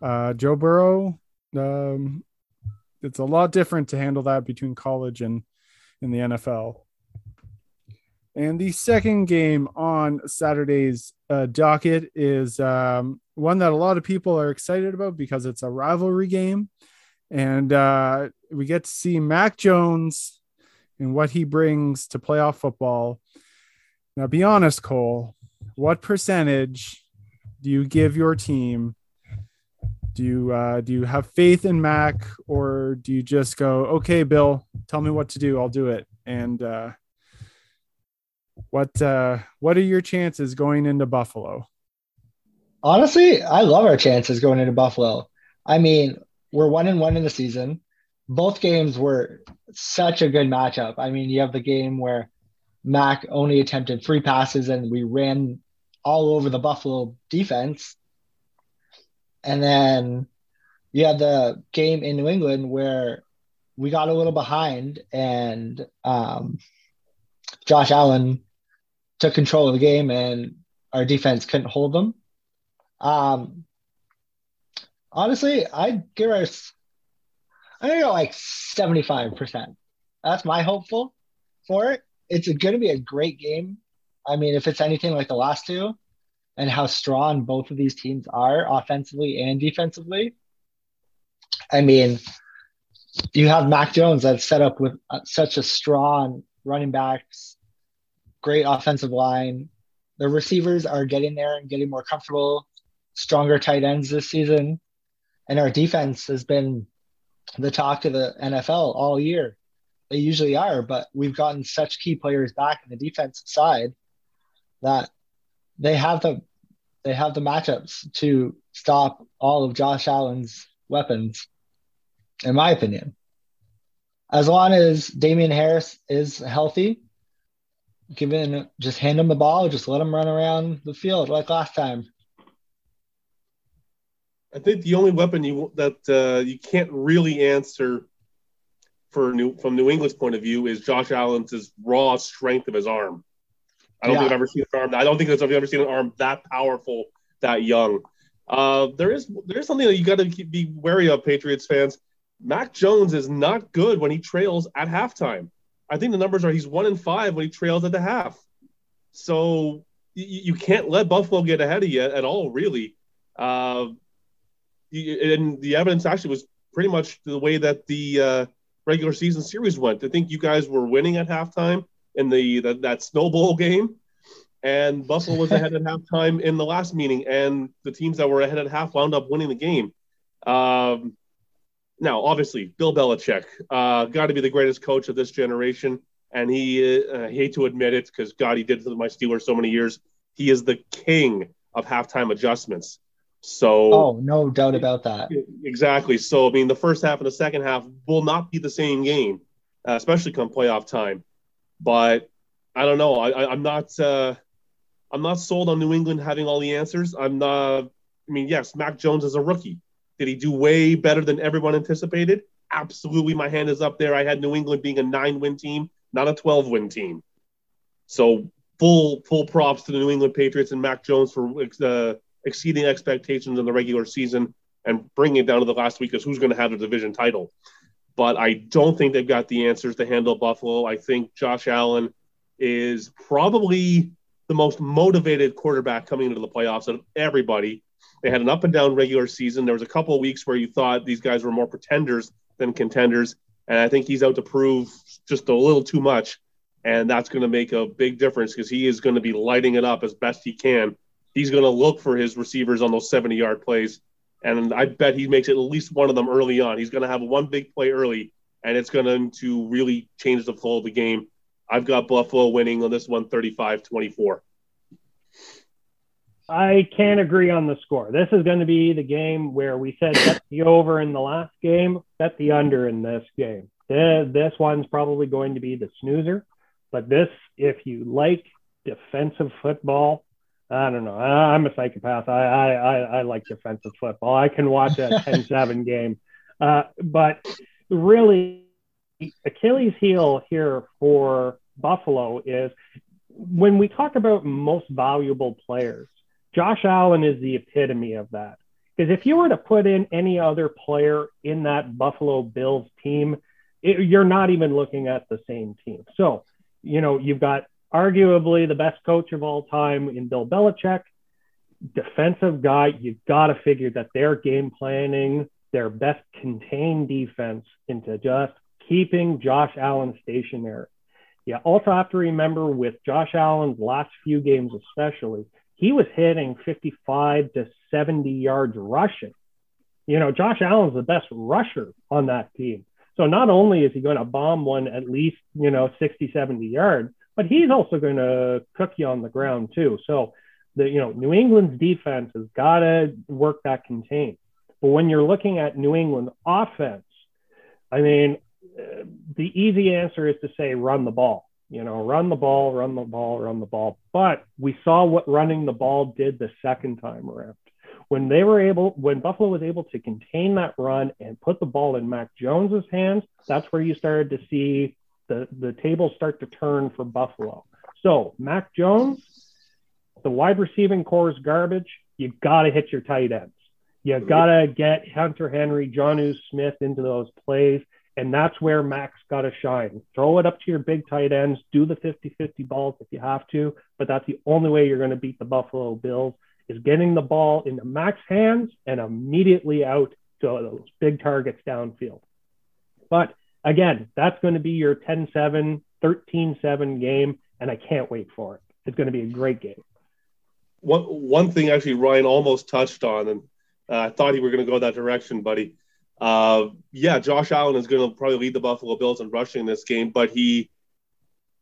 Uh, Joe Burrow, um, it's a lot different to handle that between college and in the NFL. And the second game on Saturday's uh, docket is um, one that a lot of people are excited about because it's a rivalry game. And uh, we get to see Mac Jones and what he brings to playoff football. Now, be honest, Cole, what percentage do you give your team? Do you uh, do you have faith in Mac, or do you just go, okay, Bill, tell me what to do, I'll do it? And uh, what uh, what are your chances going into Buffalo? Honestly, I love our chances going into Buffalo. I mean, we're one and one in the season. Both games were such a good matchup. I mean, you have the game where Mac only attempted three passes and we ran all over the Buffalo defense. And then you had the game in New England where we got a little behind and um, Josh Allen took control of the game and our defense couldn't hold them. Um, honestly, I'd give us, I think like 75%. That's my hopeful for it. It's going to be a great game. I mean, if it's anything like the last two and how strong both of these teams are offensively and defensively, I mean, you have Mac Jones that's set up with uh, such a strong running backs, great offensive line. The receivers are getting there and getting more comfortable, stronger tight ends this season. And our defense has been the talk of the NFL all year. They usually are, but we've gotten such key players back in the defensive side that they have the they have the matchups to stop all of Josh Allen's weapons, in my opinion. As long as Damien Harris is healthy, given just hand him the ball, just let him run around the field like last time. I think the only weapon you that uh, you can't really answer for new from New England's point of view is Josh Allen's raw strength of his arm. I don't yeah. think I've ever seen an arm. I don't think I've ever seen an arm that powerful, that young. Uh, there is there is something that you got to be wary of, Patriots fans. Mac Jones is not good when he trails at halftime. I think the numbers are he's one in five when he trails at the half. So you, you can't let Buffalo get ahead of you at all, really. Uh, and the evidence actually was pretty much the way that the uh, regular season series went. I think you guys were winning at halftime in the, the that Snow Bowl game, and Buffalo was ahead at halftime in the last meeting, and the teams that were ahead at half wound up winning the game. Um, now, obviously, Bill Belichick, uh, got to be the greatest coach of this generation. And he, uh, I hate to admit it because God, he did to my Steelers so many years. He is the king of halftime adjustments. So, oh, no doubt about that. Exactly. So, I mean, the first half and the second half will not be the same game, uh, especially come playoff time. But I don't know. I, am not. Uh, I'm not sold on New England having all the answers. I'm not. I mean, yes, Mac Jones is a rookie. Did he do way better than everyone anticipated? Absolutely. My hand is up there. I had New England being a nine win team, not a 12 win team. So full full props to the New England Patriots and Mac Jones for uh, exceeding expectations in the regular season and bringing it down to the last week as who's going to have the division title. But I don't think they've got the answers to handle Buffalo. I think Josh Allen is probably the most motivated quarterback coming into the playoffs of everybody. They had an up and down regular season. There was a couple of weeks where you thought these guys were more pretenders than contenders, and I think he's out to prove just a little too much, and that's going to make a big difference because he is going to be lighting it up as best he can. He's going to look for his receivers on those 70 yard plays, and I bet he makes at least one of them early on. He's going to have one big play early, and it's going to really change the flow of the game. I've got Buffalo winning on this one 35 24. I can't agree on the score. This is going to be the game where we said bet the over in the last game, bet the under in this game. This one's probably going to be the snoozer, but this, if you like defensive football, I don't know. I'm a psychopath. I I I, I like defensive football. I can watch a 10-7 game, uh, but really, Achilles' heel here for Buffalo is when we talk about most valuable players. Josh Allen is the epitome of that. Because if you were to put in any other player in that Buffalo Bills team, it, you're not even looking at the same team. So, you know, you've got arguably the best coach of all time in Bill Belichick, defensive guy. You've got to figure that their game planning, their best contained defense into just keeping Josh Allen stationary. You also have to remember with Josh Allen's last few games, especially, he was hitting 55 to 70 yards rushing. You know, Josh Allen's the best rusher on that team. So not only is he going to bomb one at least, you know, 60, 70 yards, but he's also going to cook you on the ground too. So the, you know, New England's defense has got to work that contain. But when you're looking at New England offense, I mean, the easy answer is to say run the ball. You know, run the ball, run the ball, run the ball. But we saw what running the ball did the second time around when they were able, when Buffalo was able to contain that run and put the ball in Mac Jones's hands, that's where you started to see the, the tables start to turn for Buffalo. So Mac Jones, the wide receiving core is garbage. You got to hit your tight ends. You got to get Hunter Henry, Jonnu Smith into those plays. And that's where Max got to shine. Throw it up to your big tight ends, do the 50 50 balls if you have to, but that's the only way you're going to beat the Buffalo Bills is getting the ball into Mac's hands and immediately out to those big targets downfield. But again, that's going to be your 10 7, 13 7 game, and I can't wait for it. It's going to be a great game. One, one thing actually Ryan almost touched on, and uh, I thought he were going to go that direction, buddy. Uh, yeah, Josh Allen is going to probably lead the Buffalo Bills in rushing this game, but he,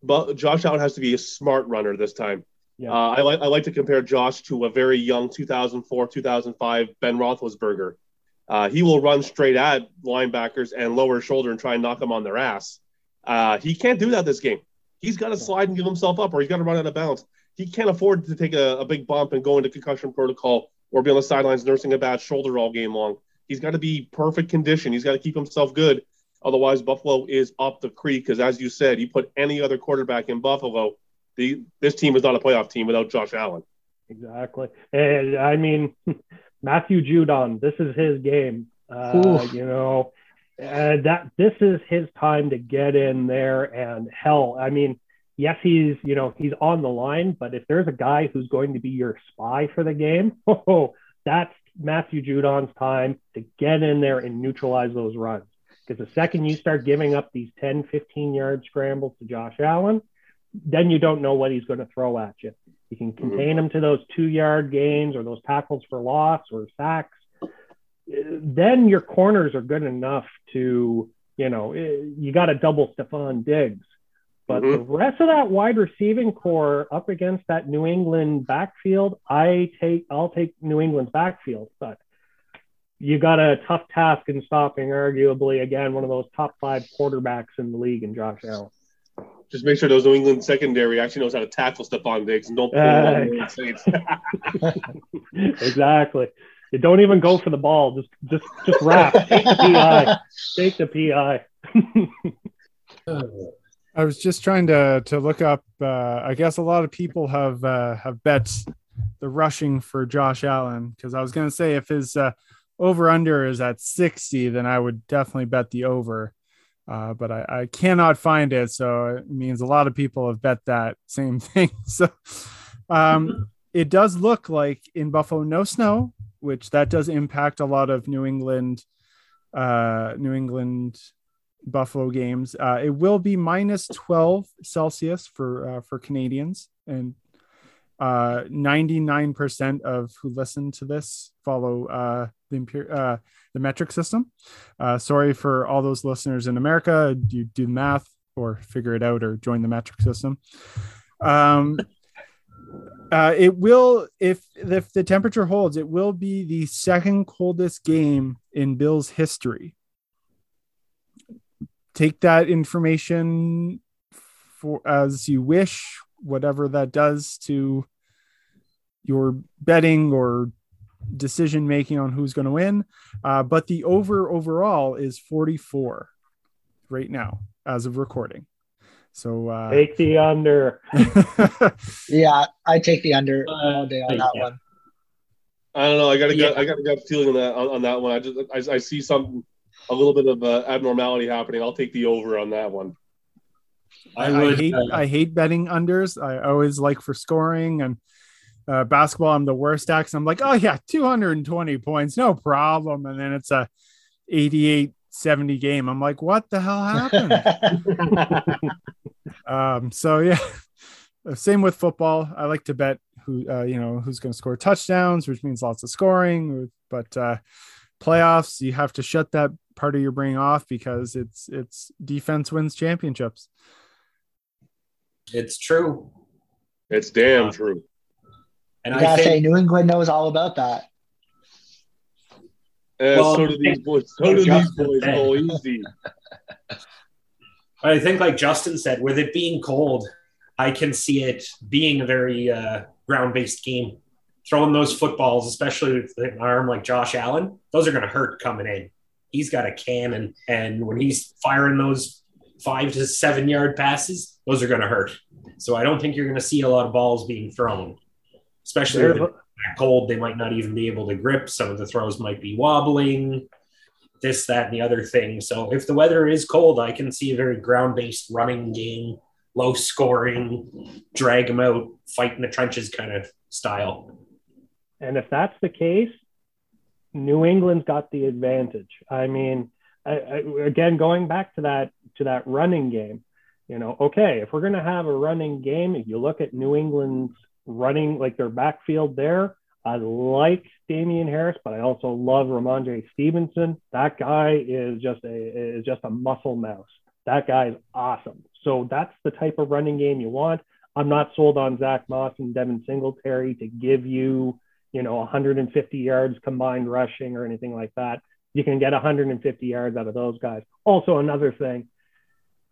but Josh Allen has to be a smart runner this time. Yeah. Uh, I like I like to compare Josh to a very young 2004 2005 Ben Roethlisberger. Uh, he will run straight at linebackers and lower his shoulder and try and knock them on their ass. Uh, he can't do that this game. He's got to slide and give himself up, or he's got to run out of bounds. He can't afford to take a, a big bump and go into concussion protocol or be on the sidelines nursing a bad shoulder all game long. He's got to be perfect condition. He's got to keep himself good. Otherwise, Buffalo is up the creek because, as you said, you put any other quarterback in Buffalo, the this team is not a playoff team without Josh Allen. Exactly, and I mean Matthew Judon. This is his game. Uh, you know, uh, that this is his time to get in there and hell. I mean, yes, he's you know he's on the line, but if there's a guy who's going to be your spy for the game, oh, that's Matthew Judon's time to get in there and neutralize those runs. Because the second you start giving up these 10, 15 yard scrambles to Josh Allen, then you don't know what he's going to throw at you. You can mm-hmm. contain him to those two yard gains or those tackles for loss or sacks. Then your corners are good enough to, you know, you got to double Stefon Diggs. But mm-hmm. the rest of that wide receiving core up against that New England backfield, I take I'll take New England's backfield, but you got a tough task in stopping arguably again one of those top five quarterbacks in the league in Josh Allen just make sure those New England secondary actually knows how to tackle Stefon Diggs and don't pull uh, exactly. You don't even go for the ball. Just just just wrap. Take the PI. Take the PI. I was just trying to to look up. Uh, I guess a lot of people have uh, have bet the rushing for Josh Allen because I was going to say if his uh, over under is at sixty, then I would definitely bet the over uh, but I, I, cannot find it. So it means a lot of people have bet that same thing. So um, it does look like in Buffalo, no snow, which that does impact a lot of New England, uh, New England Buffalo games. Uh, it will be minus 12 Celsius for uh, for Canadians, and uh, 99% of who listen to this follow uh, the uh, the metric system. Uh, sorry for all those listeners in America. You do math or figure it out or join the metric system. Um, it will if if the temperature holds, it will be the second coldest game in Bills history. Take that information for as you wish, whatever that does to your betting or decision making on who's going to win. Uh, but the over overall is 44 right now as of recording. So uh, take the under. yeah, I take the under all day on that yeah. one. I don't know. I got a gut, Yeah. I got a gut feeling on that on, on that one. I just I, I see some a little bit of uh, abnormality happening. I'll take the over on that one. I, I I hate uh, I hate betting unders. I always like for scoring and uh, basketball. I'm the worst at. 'cause I'm like, oh yeah, 220 points, no problem. And then it's a 88 70 game. I'm like, what the hell happened? um, so yeah, same with football. I like to bet who uh, you know who's going to score touchdowns, which means lots of scoring. But uh, playoffs, you have to shut that part of your brain off because it's it's defense wins championships. It's true. It's damn Uh, true. And I I gotta think say, New England knows all about that. Uh, Well, so do these boys. So do these boys. said. Go easy. I think, like Justin said, with it being cold, I can see it being a very uh, ground-based game. Throwing those footballs, especially with an arm like Josh Allen, those are going to hurt coming in. He's got a cannon, and when he's firing those five to seven-yard passes, those are going to hurt. So I don't think you're going to see a lot of balls being thrown, especially There's with it cold. They might not even be able to grip. Some of the throws might be wobbling this, that, and the other thing. So if the weather is cold, I can see a very ground based running game, low scoring, drag them out, fight in the trenches kind of style. And if that's the case, New England's got the advantage. I mean, I, I, again, going back to that to that running game, you know, okay, if we're going to have a running game, if you look at New England's running, like their backfield there, I like Damien Harris, but I also love Rhamondre Stevenson. That guy is just a is just a muscle mouse. That guy is awesome. So that's the type of running game you want. I'm not sold on Zach Moss and Devin Singletary to give you, you know, 150 yards combined rushing or anything like that. You can get 150 yards out of those guys. Also, another thing,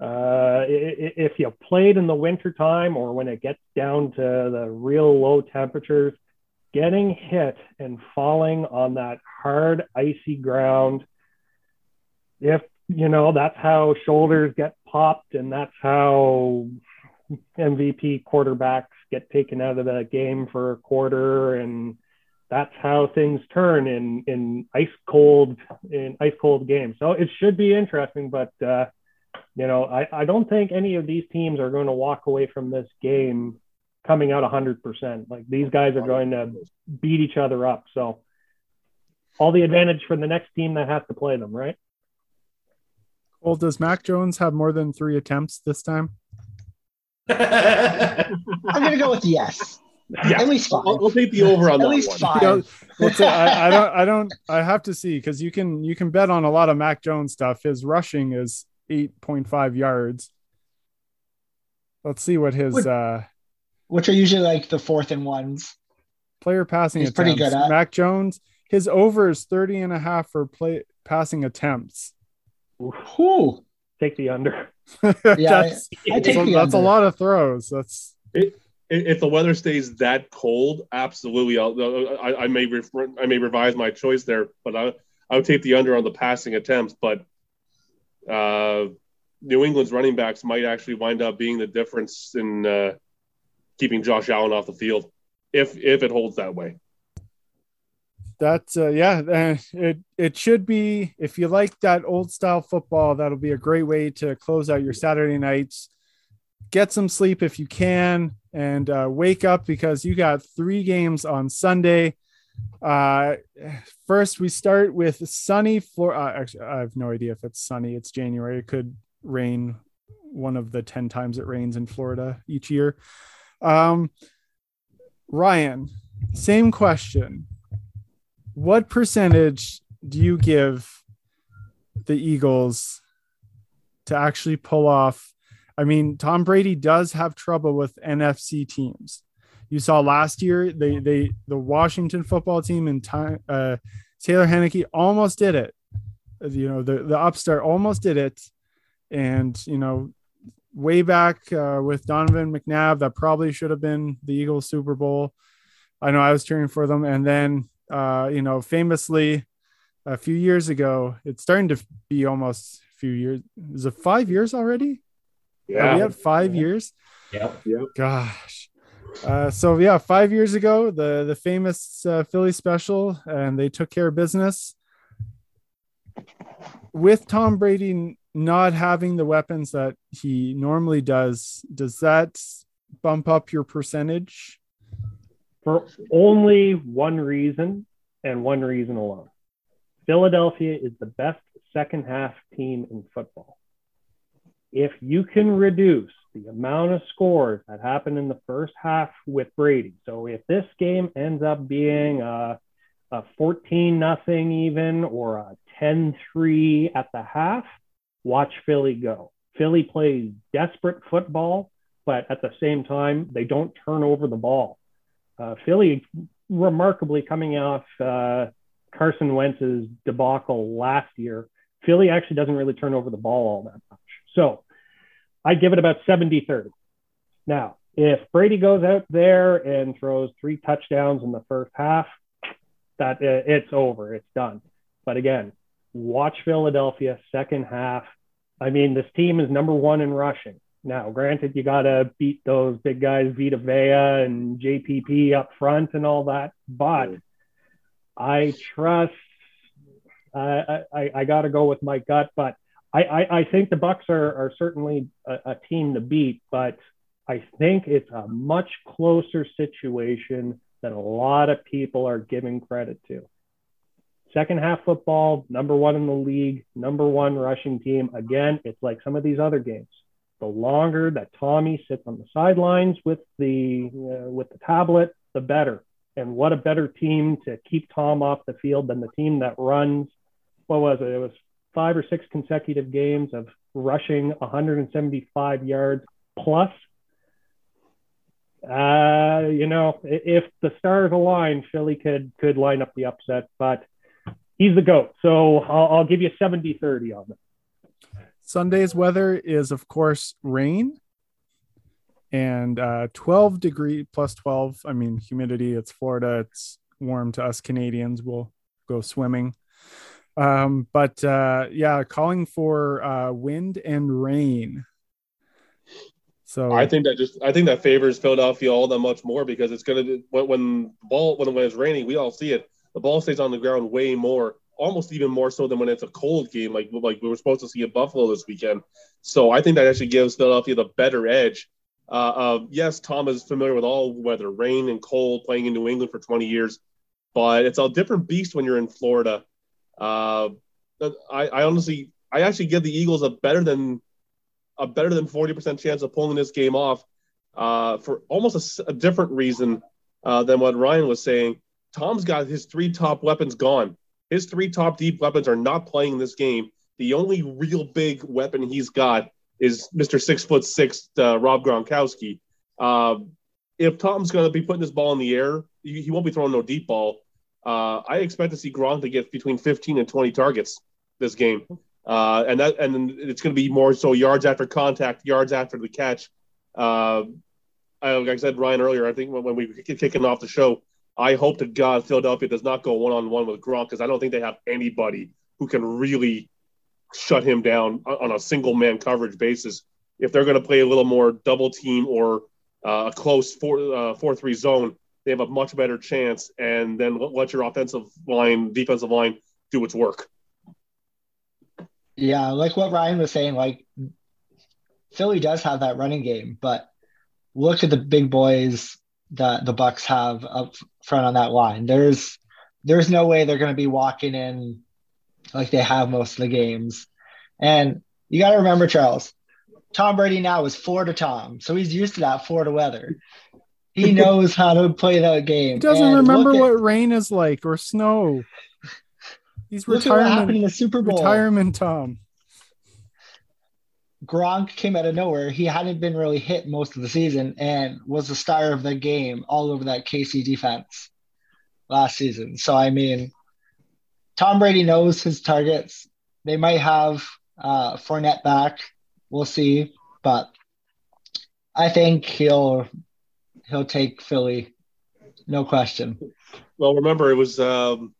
uh, if you played in the wintertime or when it gets down to the real low temperatures, getting hit and falling on that hard, icy ground, if you know, that's how shoulders get popped and that's how MVP quarterbacks get taken out of the game for a quarter and that's how things turn in in ice cold in ice cold games. So it should be interesting, but uh, you know, I, I don't think any of these teams are going to walk away from this game coming out 100%. Like these guys are going to beat each other up. So all the advantage for the next team that has to play them, right? Well, does Mac Jones have more than three attempts this time? I'm gonna go with yes. Yeah. At least 5 I'll, I'll take the over on At that least one. five. You know, Well, so I, I don't, I don't, I have to see because you can, you can bet on a lot of Mac Jones stuff. His rushing is 8.5 yards. Let's see what his Would- uh, which are usually like the fourth and ones. player passing He's pretty attempts. good at- Mac Jones, his over is 30 and a half for play passing attempts. Whew. Take the under. that's, I take so the that's a lot of throws. That's If- If the weather stays that cold, absolutely. I'll, I, I may refer, I may revise my choice there, but I, I would take the under on the passing attempts. But uh, New England's running backs might actually wind up being the difference in uh, keeping Josh Allen off the field, if if it holds that way. that's uh, yeah it it should be if you like that old style football that'll be a great way to close out your saturday nights get some sleep if you can and uh, wake up because you got three games on sunday uh first we start with sunny floor uh, actually i have no idea if it's sunny it's january it could rain one of the 10 times it rains in florida each year um ryan same question what percentage do you give the Eagles to actually pull off? I mean, Tom Brady does have trouble with NFC teams. you saw last year they they the Washington football team and time uh, Taylor Heinicke almost did it. You know the the upstart almost did it, and you know way back uh, with Donovan McNabb that probably should have been the Eagles Super Bowl. I know I was cheering for them, and then uh, you know famously a few years ago, it's starting to be almost a few years. Is it five years already? Yeah, we had five Yeah. years. Yep. Yep. Gosh. Uh, so yeah, five years ago, the the famous uh, Philly special, and they took care of business. With Tom Brady not having the weapons that he normally does, does that bump up your percentage? for only one reason and one reason alone. Philadelphia is the best second half team in football. If you can reduce the amount of scores that happen in the first half with Brady, so if this game ends up being a, a 14 nothing even or a 10 3 at the half, watch Philly go. Philly plays desperate football, but at the same time, they don't turn over the ball. Uh, Philly remarkably coming off uh, Carson Wentz's debacle last year. Philly actually doesn't really turn over the ball all that much. So I give it about 70 30. Now, if Brady goes out there and throws three touchdowns in the first half, that uh, it's over, it's done. But again, watch Philadelphia second half. I mean, this team is number one in rushing. Now, granted, you got to beat those big guys, Vita Vea and JPP up front and all that, but I trust. I I, I got to go with my gut, but I, I, I think the Bucs are, are certainly a, a team to beat, but I think it's a much closer situation than a lot of people are giving credit to. Second half football, number one in the league, number one rushing team. Again, it's like some of these other games. The longer that Tommy sits on the sidelines with the uh, with the tablet, the better. And what a better team to keep Tom off the field than the team that runs. What was it? It was five or six consecutive games of rushing 175 yards plus. Uh, you know, if the stars align, Philly could could line up the upset, but he's the goat. So I'll, I'll give you 70-30 on it. Sunday's weather is, of course, rain and uh, 12 degree plus 12. I mean, humidity. It's Florida. It's warm to us Canadians. We'll go swimming. Um, but uh, yeah, calling for uh, wind and rain. So I think that just I think that favors Philadelphia all that much more because it's gonna when, when ball when, when it's raining we all see it the ball stays on the ground way more almost even more so than when it's a cold game like like we were supposed to see at Buffalo this weekend so I think that actually gives Philadelphia the better edge. Uh, uh, yes, Tom is familiar with all weather, rain and cold, playing in New England for 20 years, but it's a different beast when you're in Florida. Uh, I, I honestly, I actually give the Eagles a better than a better than 40% chance of pulling this game off uh, for almost a different reason uh, than what Ryan was saying. Tom's got his three top weapons gone. His three top deep weapons are not playing this game. The only real big weapon he's got is Mr. Six Foot Six, uh, Rob Gronkowski. Uh, if Tom's going to be putting this ball in the air, he, he won't be throwing no deep ball. Uh, I expect to see Gronk to get between 15 and 20 targets this game. Uh, and that and it's going to be more so yards after contact, yards after the catch. Uh, I, like I said, Ryan earlier, I think when, when we were kicking off the show, I hope to God Philadelphia does not go one on one with Gronk because I don't think they have anybody who can really shut him down on a single man coverage basis. If they're going to play a little more double team or uh, a close four uh, four three zone, they have a much better chance. And then let- your offensive line, defensive line do its work. Yeah, like what Ryan was saying, like Philly does have that running game, but look at the big boys that the Bucs have up front on that line. There's there's no way they're going to be walking in like they have most of the games. And you got to remember, Charles, Tom Brady now is Florida Tom, so he's used to that Florida weather. He knows how to play that game. he doesn't And remember look at- what rain is like or snow. He's Look what happened in the Super Bowl. retirement Tom. Gronk came out of nowhere. He hadn't been really hit most of the season and was the star of the game all over that KC defense last season. So I mean, Tom Brady knows his targets. They might have uh, Fournette back. We'll see, but I think he'll he'll take Philly, no question. Well, remember it was um,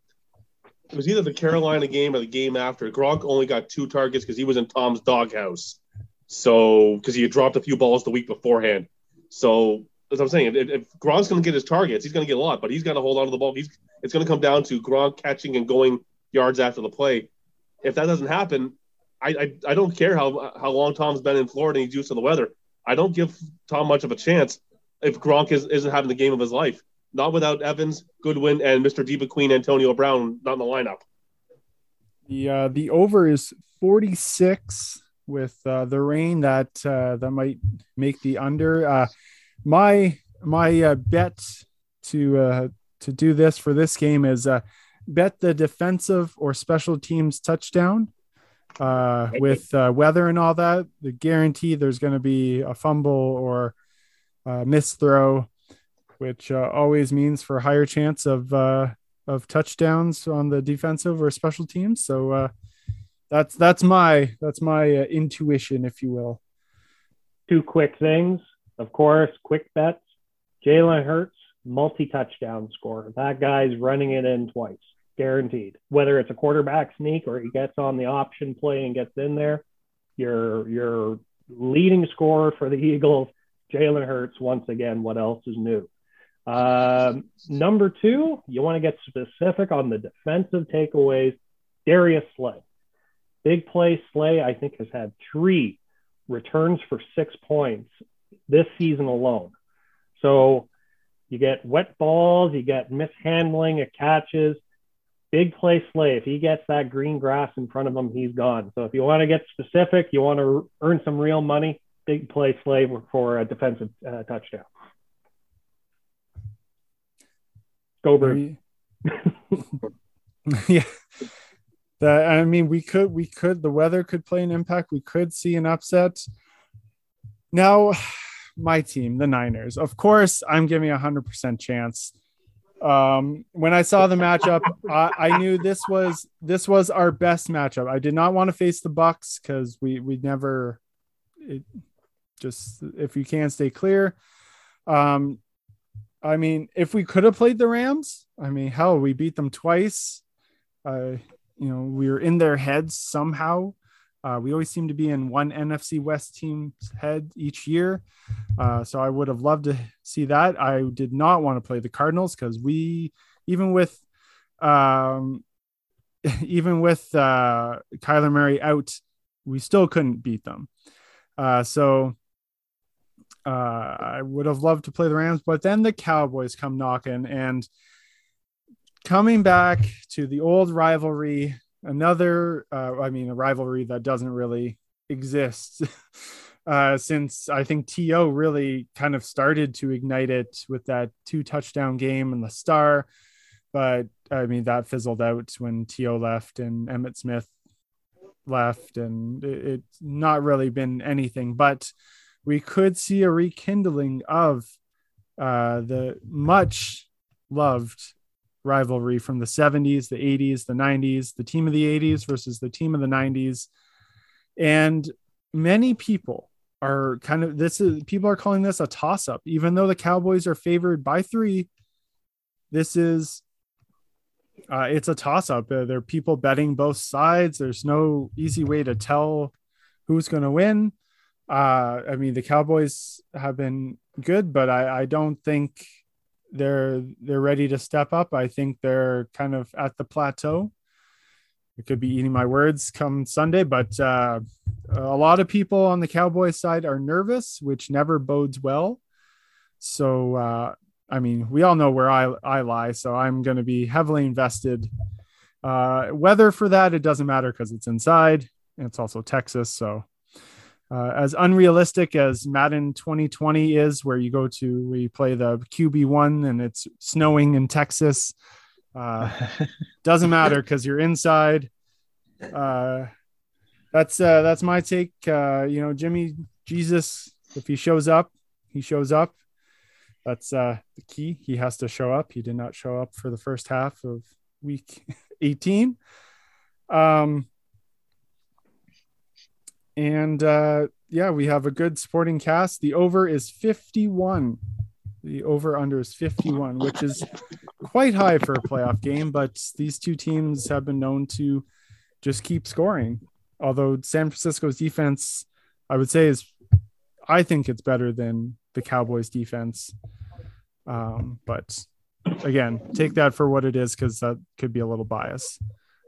it was either the Carolina game or the game after. Gronk only got two targets because he was in Tom's doghouse. So because he had dropped a few balls the week beforehand. So as I'm saying, if, if Gronk's going to get his targets, he's going to get a lot, but he's got to hold on to the ball. He's it's going to come down to Gronk catching and going yards after the play. If that doesn't happen, I, I, I don't care how how long Tom's been in Florida and he's used to the weather. I don't give Tom much of a chance if Gronk is, isn't having the game of his life. Not without Evans, Goodwin, and Mr. Diva Queen Antonio Brown not in the lineup. The uh, the over is 46 with uh, the rain that uh, that might make the under. Uh, my my uh, bet to uh, to do this for this game is uh, bet the defensive or special teams touchdown uh, with uh, weather and all that. The guarantee there's going to be a fumble or a missed throw, which uh, always means for a higher chance of uh, of touchdowns on the defensive or special teams. So uh, that's that's my that's my uh, intuition, if you will. Two quick things, of course, quick bets. Jalen Hurts multi touchdown score. That guy's running it in twice, guaranteed. Whether it's a quarterback sneak or he gets on the option play and gets in there, your your leading scorer for the Eagles, Jalen Hurts. Once again, what else is new? Um, number two, you want to get specific on the defensive takeaways. Darius Slay, big play Slay, I think has had three returns for six points this season alone. So you get wet balls, you get mishandling of catches. Big play Slay. If he gets that green grass in front of him, he's gone. So if you want to get specific, you want to earn some real money, big play Slay for a defensive uh, touchdown. Go Birds. yeah. That I mean, we could we could the weather could play an impact. We could see an upset. Now, my team, the Niners. Of course, I'm giving a hundred percent chance. Um, when I saw the matchup, I, I knew this was this was our best matchup. I did not want to face the Bucs because we we never it, just if you can't stay clear. Um, I mean, if we could have played the Rams, I mean, hell, we beat them twice. Uh, you know, we were in their heads somehow. Uh, we always seem to be in one NFC West team's head each year. Uh, so I would have loved to see that. I did not want to play the Cardinals because we, even with, um, even with uh, Kyler Murray out, we still couldn't beat them. Uh, so uh, I would have loved to play the Rams, but then the Cowboys come knocking and coming back to the old rivalry, another, uh, I mean, a rivalry that doesn't really exist uh, since I think T.O. really kind of started to ignite it with that two touchdown game and the star. But I mean, that fizzled out when T.O. left and Emmitt Smith left, and it, it's not really been anything. But we could see a rekindling of uh, the much loved rivalry from the 70s, the 80s, the 90s, the team of the 80s versus the team of the 90s. And many people are kind of this is people are calling this a toss up, even though the Cowboys are favored by three. This is uh, it's a toss up. Uh, there are people betting both sides. There's no easy way to tell who's going to win. Uh, I mean, the Cowboys have been good, but I, I don't think they're they're ready to step up. I think they're kind of at the plateau. It could be eating my words come Sunday, but uh, a lot of people on the Cowboys side are nervous, which never bodes well. So, uh, I mean, we all know where I, I lie, so I'm going to be heavily invested. Uh, weather for that, it doesn't matter because it's inside. It's also Texas, so uh, as unrealistic as Madden 2020 is, where you go to we play the QB one and it's snowing in Texas. Uh, doesn't matter because you're inside. Uh, that's uh, that's my take. Uh, you know, Jimmy Jesus, if he shows up, he shows up. That's uh, the key. He has to show up. He did not show up for the first half of week 18. Um, and uh, yeah, we have a good sporting cast. The over is 51. The over under is 51, which is quite high for a playoff game, but these two teams have been known to just keep scoring. Although San Francisco's defense, I would say, is I think it's better than the Cowboys defense. Um, but again, take that for what it is because that could be a little bias.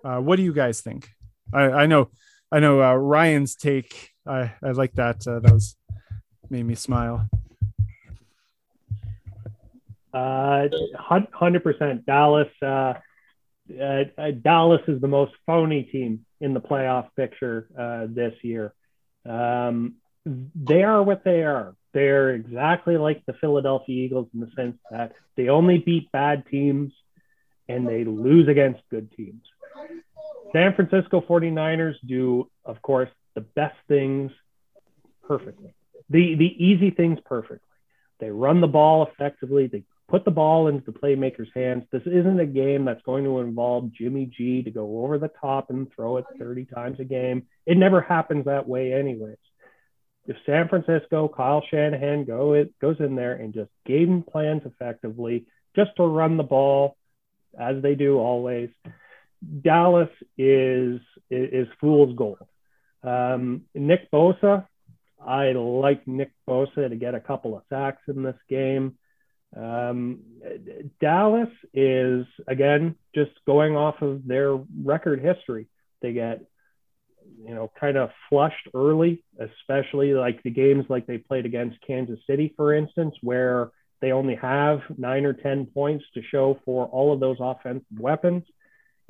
Uh, what do you guys think? I, I know, I know uh, Ryan's take. I, I like that. Uh, that was made me smile. Uh, hundred percent. Dallas. Uh, uh, uh, Dallas is the most phony team in the playoff picture uh, this year. Um, they are what they are. They're exactly like the Philadelphia Eagles in the sense that they only beat bad teams and they lose against good teams. San Francisco 49ers do, of course, the best things perfectly. The the easy things perfectly. They run the ball effectively. They put the ball into the playmaker's hands. This isn't a game that's going to involve Jimmy G to go over the top and throw it 30 times a game. It never happens that way, anyways. If San Francisco, Kyle Shanahan go it, goes in there and just game plans effectively, just to run the ball as they do always, Dallas is is, fool's gold. Um, Nick Bosa, I like Nick Bosa to get a couple of sacks in this game. Um, Dallas is again just going off of their record history. They get you know kind of flushed early, especially like the games like they played against Kansas City, for instance, where they only have nine or ten points to show for all of those offensive weapons.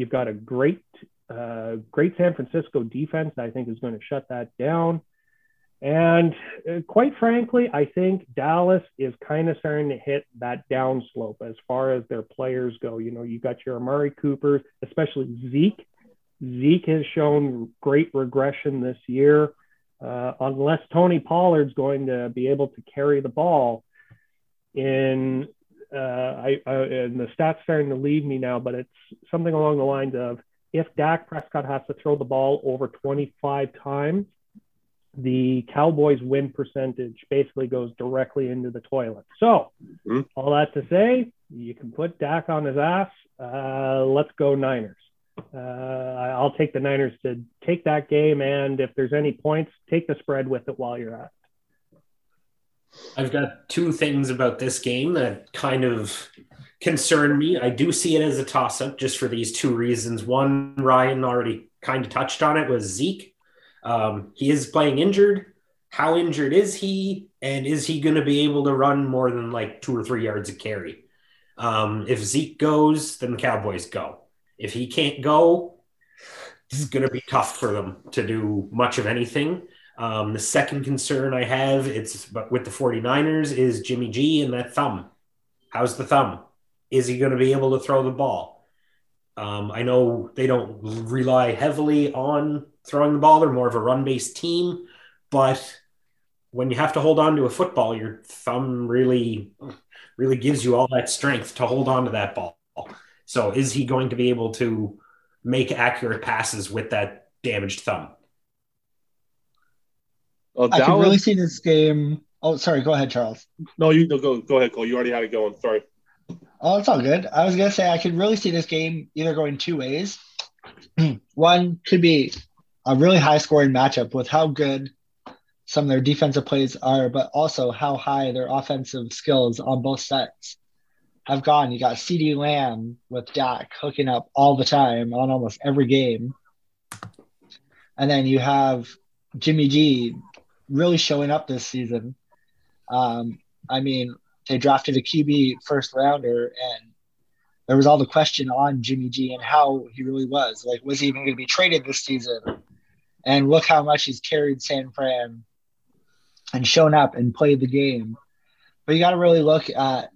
You've got a great, uh, great San Francisco defense. That I think is going to shut that down. And uh, quite frankly, I think Dallas is kind of starting to hit that downslope as far as their players go. You know, you've got your Amari Coopers, especially Zeke. Zeke has shown great regression this year. Uh, unless Tony Pollard's going to be able to carry the ball in, uh, I, I, and the stats starting to leave me now, but it's something along the lines of if Dak Prescott has to throw the ball over 25 times, the Cowboys win percentage basically goes directly into the toilet. So, mm-hmm. all that to say, you can put Dak on his ass. Uh, let's go Niners. Uh, I'll take the Niners to take that game, and if there's any points, take the spread with it while you're at. I've got two things about this game that kind of concern me. I do see it as a toss up just for these two reasons. One, Ryan already kind of touched on it, was Zeke. Um, he is playing injured. How injured is he? And is he going to be able to run more than like two or three yards a carry? Um, if Zeke goes, then the Cowboys go. If he can't go, it's going to be tough for them to do much of anything. Um, the second concern I have, it's with the 49ers, is Jimmy G and that thumb. How's the thumb? Is he going to be able to throw the ball? Um, I know they don't rely heavily on throwing the ball. They're more of a run based team. But when you have to hold on to a football, your thumb really, really gives you all that strength to hold on to that ball. So is he going to be able to make accurate passes with that damaged thumb? I can really see this game. Oh, sorry. Go ahead, Charles. No, you no, go. Go ahead, Cole. You already had it going. Sorry. Oh, it's all good. I was gonna say I could really see this game either going two ways. One could be a really high scoring matchup with how good some of their defensive plays are, but also how high their offensive skills on both sets have gone. You got CeeDee Lamb with Dak hooking up all the time on almost every game. And then you have Jimmy G really showing up this season. Um, I mean, they drafted a QB first rounder and there was all the question on Jimmy G and how he really was. Like, was he even going to be traded this season? And look how much he's carried San Fran and shown up and played the game. But you got to really look at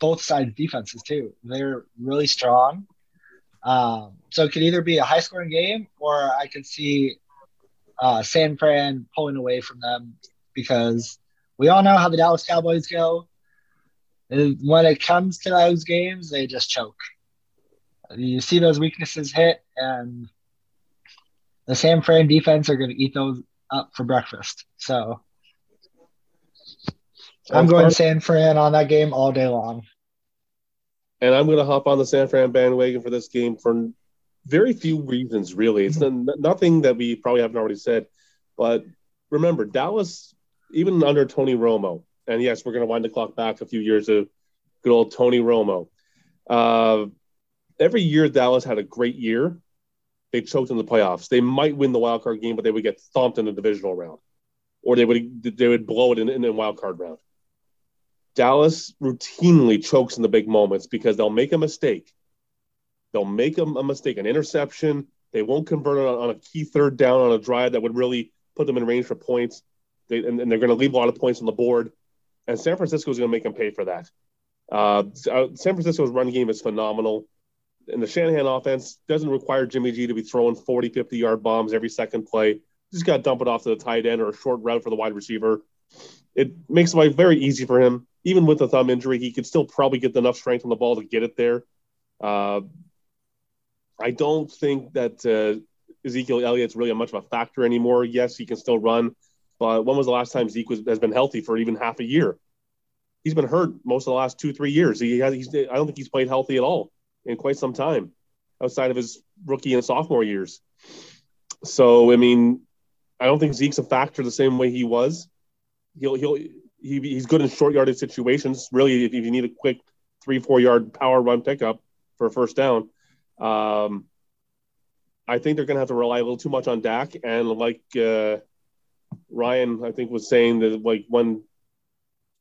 both sides' defenses too. They're really strong. Um, so it could either be a high scoring game or I could see uh, San Fran pulling away from them because we all know how the Dallas Cowboys go. When it comes to those games, they just choke. You see those weaknesses hit, and the San Fran defense are going to eat those up for breakfast. So I'm going San Fran on that game all day long. And I'm going to hop on the San Fran bandwagon for this game for very few reasons, really. It's nothing that we probably haven't already said. But remember, Dallas, even under Tony Romo, and yes, we're going to wind the clock back a few years of good old Tony Romo. Uh, every year Dallas had a great year. They choked in the playoffs. They might win the wild card game, but they would get thumped in the divisional round, or they would they would blow it in, in the wild card round. Dallas routinely chokes in the big moments because they'll make a mistake. They'll make a, a mistake, an interception. They won't convert on, on, a key third down on a drive that would really put them in range for points. They, and, and, they're going to leave a lot of points on the board. And San Francisco is going to make them pay for that. Uh, uh, San Francisco's run game is phenomenal. And the Shanahan offense doesn't require Jimmy G to be throwing 40, 50 yard bombs every second play. Just got to dump it off to the tight end or a short route for the wide receiver. It makes life very easy for him even with a thumb injury, he could still probably get enough strength on the ball to get it there. Uh, I don't think that uh, Ezekiel Elliott's really much of a factor anymore. Yes, he can still run, but when was the last time Zeke was, has been healthy for even half a year? He's been hurt most of the last two, three years. He has, he's, I don't think he's played healthy at all in quite some time outside of his rookie and sophomore years. So, I mean, I don't think Zeke's a factor the same way he was. He'll, he'll, he, he's good in short yardage situations. Really, if, if you need a quick three, four yard power run pickup for a first down, um, I think they're going to have to rely a little too much on Dak. And like uh, Ryan, I think was saying that like when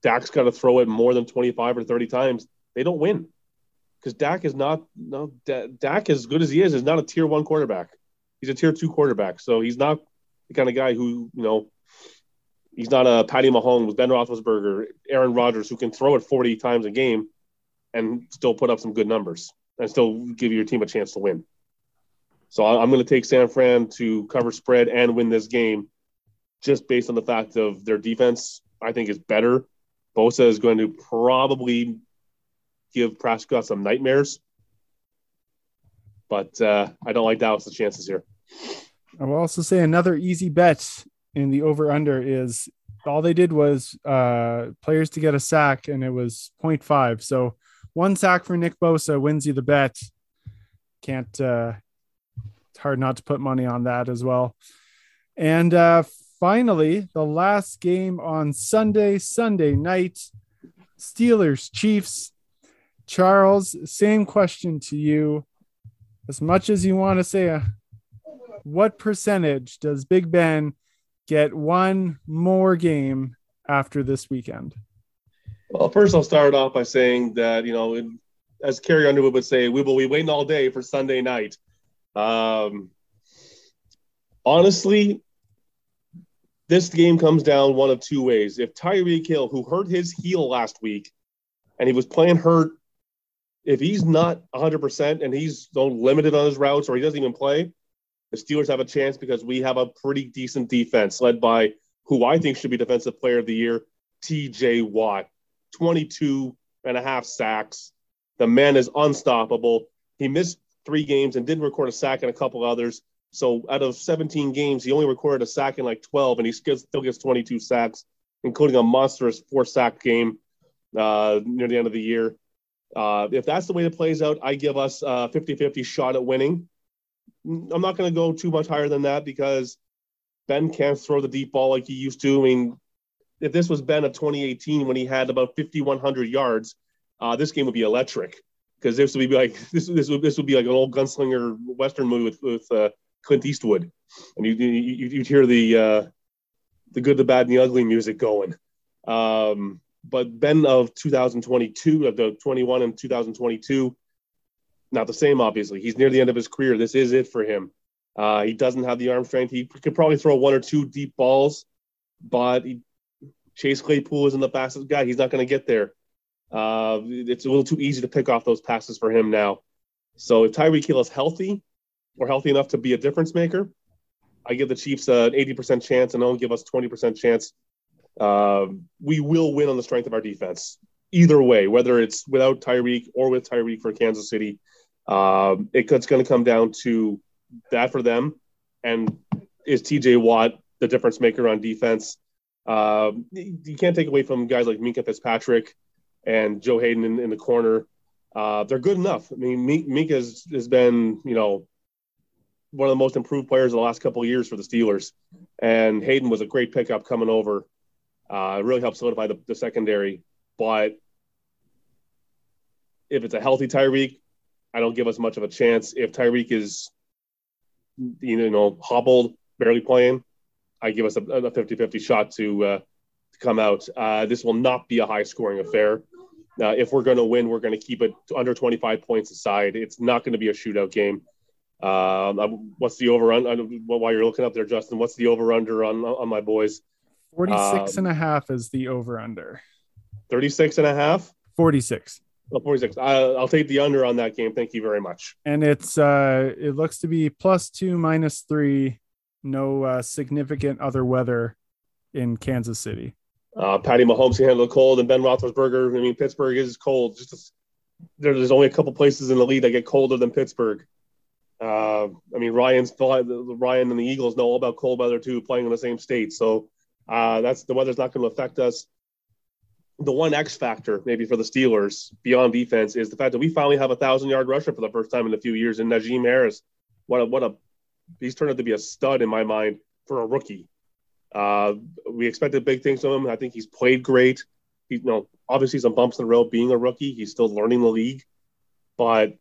Dak's got to throw it more than 25 or 30 times, they don't win because Dak is not no Dak as good as he is is not a tier one quarterback. He's a tier two quarterback, so he's not the kind of guy who you know He's not a Patty Mahomes, Ben Roethlisberger, Aaron Rodgers, who can throw it 40 times a game and still put up some good numbers and still give your team a chance to win. So I'm going to take San Fran to cover spread and win this game just based on the fact of their defense, I think is better. Bosa is going to probably give Prescott some nightmares, but uh, I don't like Dallas' chances here. I will also say another easy bet in the over under is all they did was uh, players to get a sack and it was 0.5. So one sack for Nick Bosa wins you the bet. Can't, uh, it's hard not to put money on that as well. And uh, finally, the last game on Sunday, Sunday night, Steelers, Chiefs. Charles, same question to you. As much as you want to say, uh, what percentage does Big Ben get one more game after this weekend? Well, first I'll start off by saying that you know, as Carrie Underwood would say, we will be waiting all day for Sunday night. Um, honestly, this game comes down one of two ways. If Tyreek Hill, who hurt his heel last week, and he was playing hurt, if he's not 100% and he's limited on his routes or he doesn't even play, the Steelers have a chance because we have a pretty decent defense led by who I think should be Defensive Player of the Year, TJ Watt. 22 and a half sacks. The man is unstoppable. He missed three games and didn't record a sack in a couple others. So out of 17 games, he only recorded a sack in like 12, and he still gets 22 sacks, including a monstrous four sack game uh, near the end of the year. Uh, if that's the way it plays out, I give us a 50 50 shot at winning. I'm not going to go too much higher than that because Ben can't throw the deep ball like he used to. I mean, if this was Ben of 2018 when he had about 5,100 yards, uh, this game would be electric because this would be like this this would this would be like an old gunslinger western movie with with uh, Clint Eastwood, and you, you you'd hear the uh, the good, the bad, and the ugly music going. Um, but Ben of 2022, of the 21 and 2022, not the same, obviously. He's near the end of his career. This is it for him. Uh, he doesn't have the arm strength. He could probably throw one or two deep balls, but he, Chase Claypool isn't the fastest guy. He's not going to get there. Uh, it's a little too easy to pick off those passes for him now. So if Tyreek Hill is healthy or healthy enough to be a difference maker, I give the Chiefs an 80% chance and don't give us 20% chance. Uh, we will win on the strength of our defense. Either way, whether it's without Tyreek or with Tyreek for Kansas City, um, it, it's going to come down to that for them. And is TJ Watt the difference maker on defense? Uh, you can't take away from guys like Minkah Fitzpatrick and Joe Haden in, in the corner. Uh, they're good enough. I mean, Minkah has, has been, you know, one of the most improved players in the last couple of years for the Steelers. And Haden was a great pickup coming over. Uh, really helped solidify the, the secondary. But if it's a healthy Tyreek, I don't give us much of a chance. If Tyreek is, you know, hobbled, barely playing, I give us a, a 50-50 shot to uh, to come out. Uh, this will not be a high-scoring affair. Uh, if we're going to win, we're going to keep it under 25 points aside. It's not going to be a shootout game. Um, what's the over under? While you're looking up there, Justin, what's the over under on on my boys? 46 um, and a half is the over under. 36 and a half? 46. Oh, 46. I, I'll take the under on that game. Thank you very much. And it's uh it looks to be plus two, minus three, no uh, significant other weather in Kansas City. Uh, Patty Mahomes can handle the cold, and Ben Roethlisberger. I mean, Pittsburgh is cold. Just there's only a couple places in the league that get colder than Pittsburgh. Uh, I mean, Ryan's Ryan and the Eagles know all about cold weather too, playing in the same state. So uh, that's the weather's not going to affect us. The one X factor, maybe for the Steelers beyond defense, is the fact that we finally have a thousand yard rusher for the first time in a few years in Najee Harris. What a what a he's turned out to be a stud in my mind for a rookie. Uh, we expected big things from him. I think he's played great. He, you know, obviously some bumps in the road being a rookie. He's still learning the league, but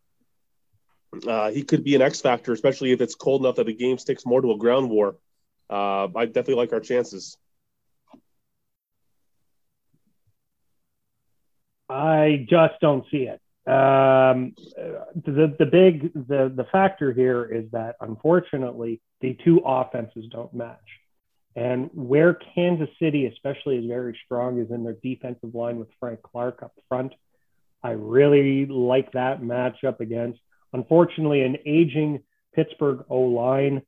uh, he could be an X factor, especially if it's cold enough that the game sticks more to a ground war. Uh, I definitely like our chances. I just don't see it. Um, the the big the the factor here is that unfortunately the two offenses don't match, and where Kansas City especially is very strong is in their defensive line with Frank Clark up front. I really like that matchup against unfortunately an aging Pittsburgh O line.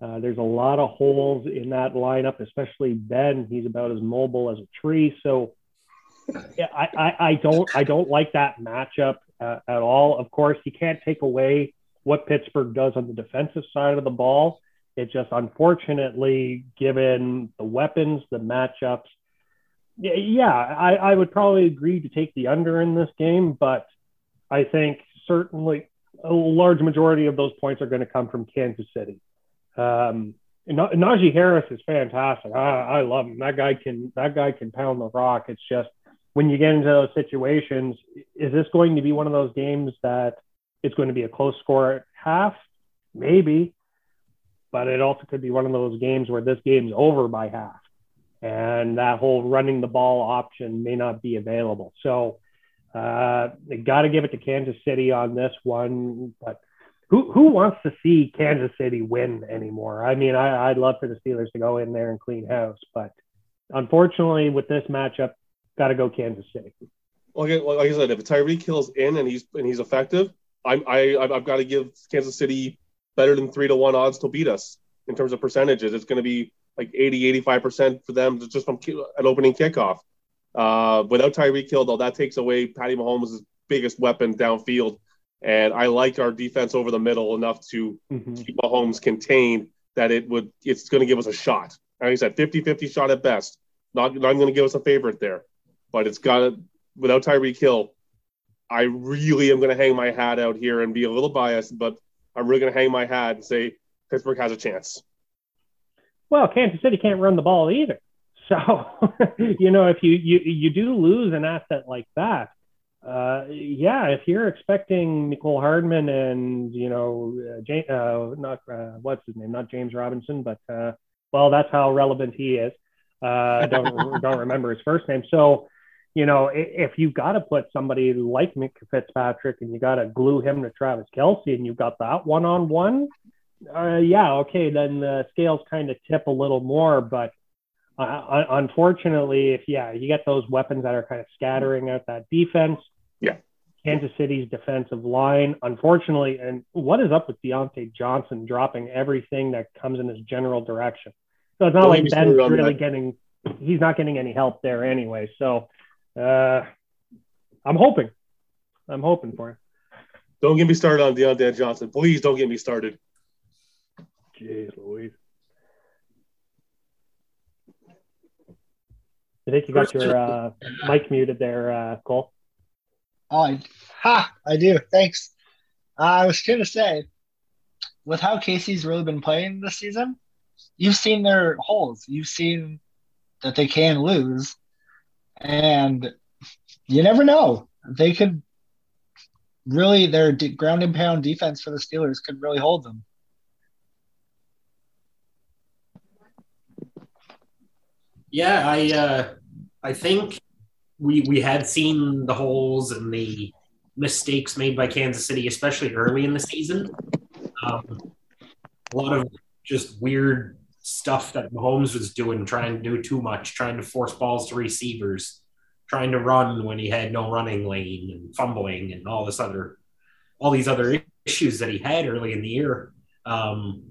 Uh, there's a lot of holes in that lineup, especially Ben. He's about as mobile as a tree. So yeah, I, I, I don't I don't like that matchup uh, at all. Of course, you can't take away what Pittsburgh does on the defensive side of the ball. It just unfortunately, given the weapons, the matchups, yeah, I, I would probably agree to take the under in this game, but I think certainly a large majority of those points are going to come from Kansas City. Um, Najee Harris is fantastic. I, I love him. That guy can that guy can pound the rock. It's just when you get into those situations, is this going to be one of those games that it's going to be a close score at half? Maybe, but it also could be one of those games where this game's over by half, and that whole running the ball option may not be available. So, uh, got to give it to Kansas City on this one, but. Who, who wants to see Kansas City win anymore? I mean, I, I'd love for the Steelers to go in there and clean house, but unfortunately, with this matchup, got to go Kansas City. Well, like I said, if Tyreek Hill's in and he's and he's effective, I'm I I've got to give Kansas City better than three to one odds to beat us in terms of percentages. It's going to be like 80, 85 percent for them just from an opening kickoff. Uh, without Tyreek Hill, though, that takes away Patty Mahomes' biggest weapon downfield. And I like our defense over the middle enough to mm-hmm. keep Mahomes contained that it would it's going to give us a shot. Like I said, 50-50 shot at best. Not, not going to give us a favorite there but it's got to, without Tyreek Hill, I really am going to hang my hat out here and be a little biased, but I'm really going to hang my hat and say Pittsburgh has a chance. Well, Kansas City can't run the ball either. So, you know, if you, you, you do lose an asset like that, uh, yeah, if you're expecting Mecole Hardman and, you know, uh, uh, not, uh, what's his name? Not James Robinson, but, uh, well, that's how relevant he is. Uh, I don't, don't remember his first name. So, you know, if you've got to put somebody like Mick Fitzpatrick and you got to glue him to Travis Kelce and you've got that one on one, yeah, okay, then the scales kind of tip a little more. But uh, unfortunately, if, yeah, you get those weapons that are kind of scattering out that defense, yeah, Kansas City's defensive line, unfortunately, and what is up with Diontae Johnson dropping everything that comes in his general direction? So it's not Don't like Ben's really that. getting, he's not getting any help there anyway. So uh, I'm hoping, I'm hoping for him. Don't get me started on Diontae Johnson. Please don't get me started. Jeez Louise. I think you got your uh, mic muted there, uh, Cole. Oh, I, ha! I do. Thanks. Uh, I was gonna say, with how Casey's really been playing this season, you've seen their holes. You've seen that they can lose, and you never know. They could really their ground and pound defense for the Steelers could really hold them. Yeah, I uh, I think we we had seen the holes and the mistakes made by Kansas City, especially early in the season. Um, a lot of just weird stuff that Mahomes was doing, trying to do too much, trying to force balls to receivers, trying to run when he had no running lane, and fumbling, and all this other, all these other issues that he had early in the year. Um,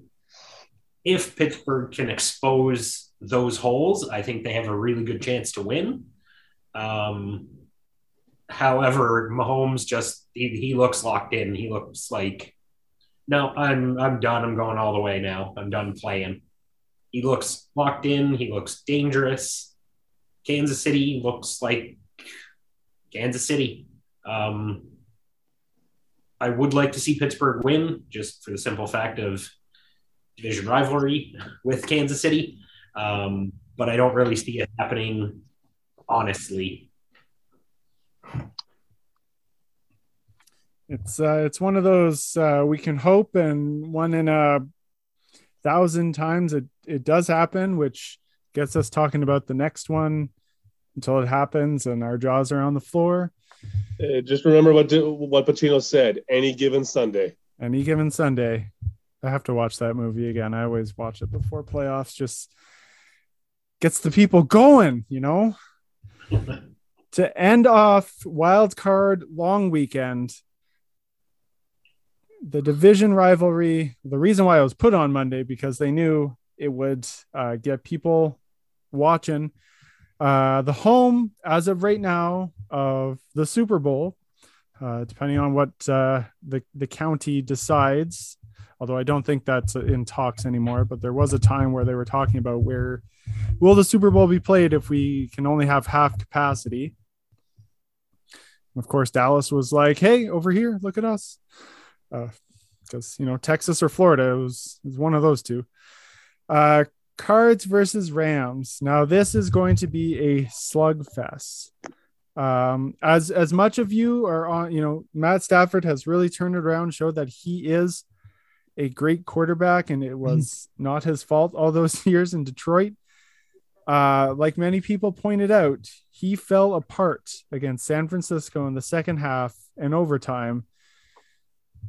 if Pittsburgh can expose those holes, I think they have a really good chance to win. Um, however, Mahomes just he, he looks locked in. He looks like no, I'm I'm done. I'm going all the way now. I'm done playing. He looks locked in. He looks dangerous. Kansas City looks like Kansas City. Um, I would like to see Pittsburgh win, just for the simple fact of division rivalry with Kansas City. Um, but I don't really see it happening, honestly. It's uh, it's one of those uh, we can hope, and one in a thousand times it it does happen, which gets us talking about the next one until it happens and our jaws are on the floor. Uh, just remember what what Pacino said. Any given Sunday. Any given Sunday, I have to watch that movie again. I always watch it before playoffs. Just gets the people going, you know. to end off wild card long weekend the division rivalry the reason why it was put on monday because they knew it would uh, get people watching. Uh, the home as of right now of the super bowl uh, depending on what uh, the, the county decides although i don't think that's in talks anymore but there was a time where they were talking about where will the super bowl be played if we can only have half capacity. Of course dallas was like hey over here look at us because you know Texas or Florida it was, it was one of those two. Uh, Cards versus Rams. Now this is going to be a slugfest. Um, as as much of you are on, you know, Matt Stafford has really turned it around, showed that he is a great quarterback, and it was not his fault all those years in Detroit. Uh, like many people pointed out, he fell apart against San Francisco in the second half and overtime.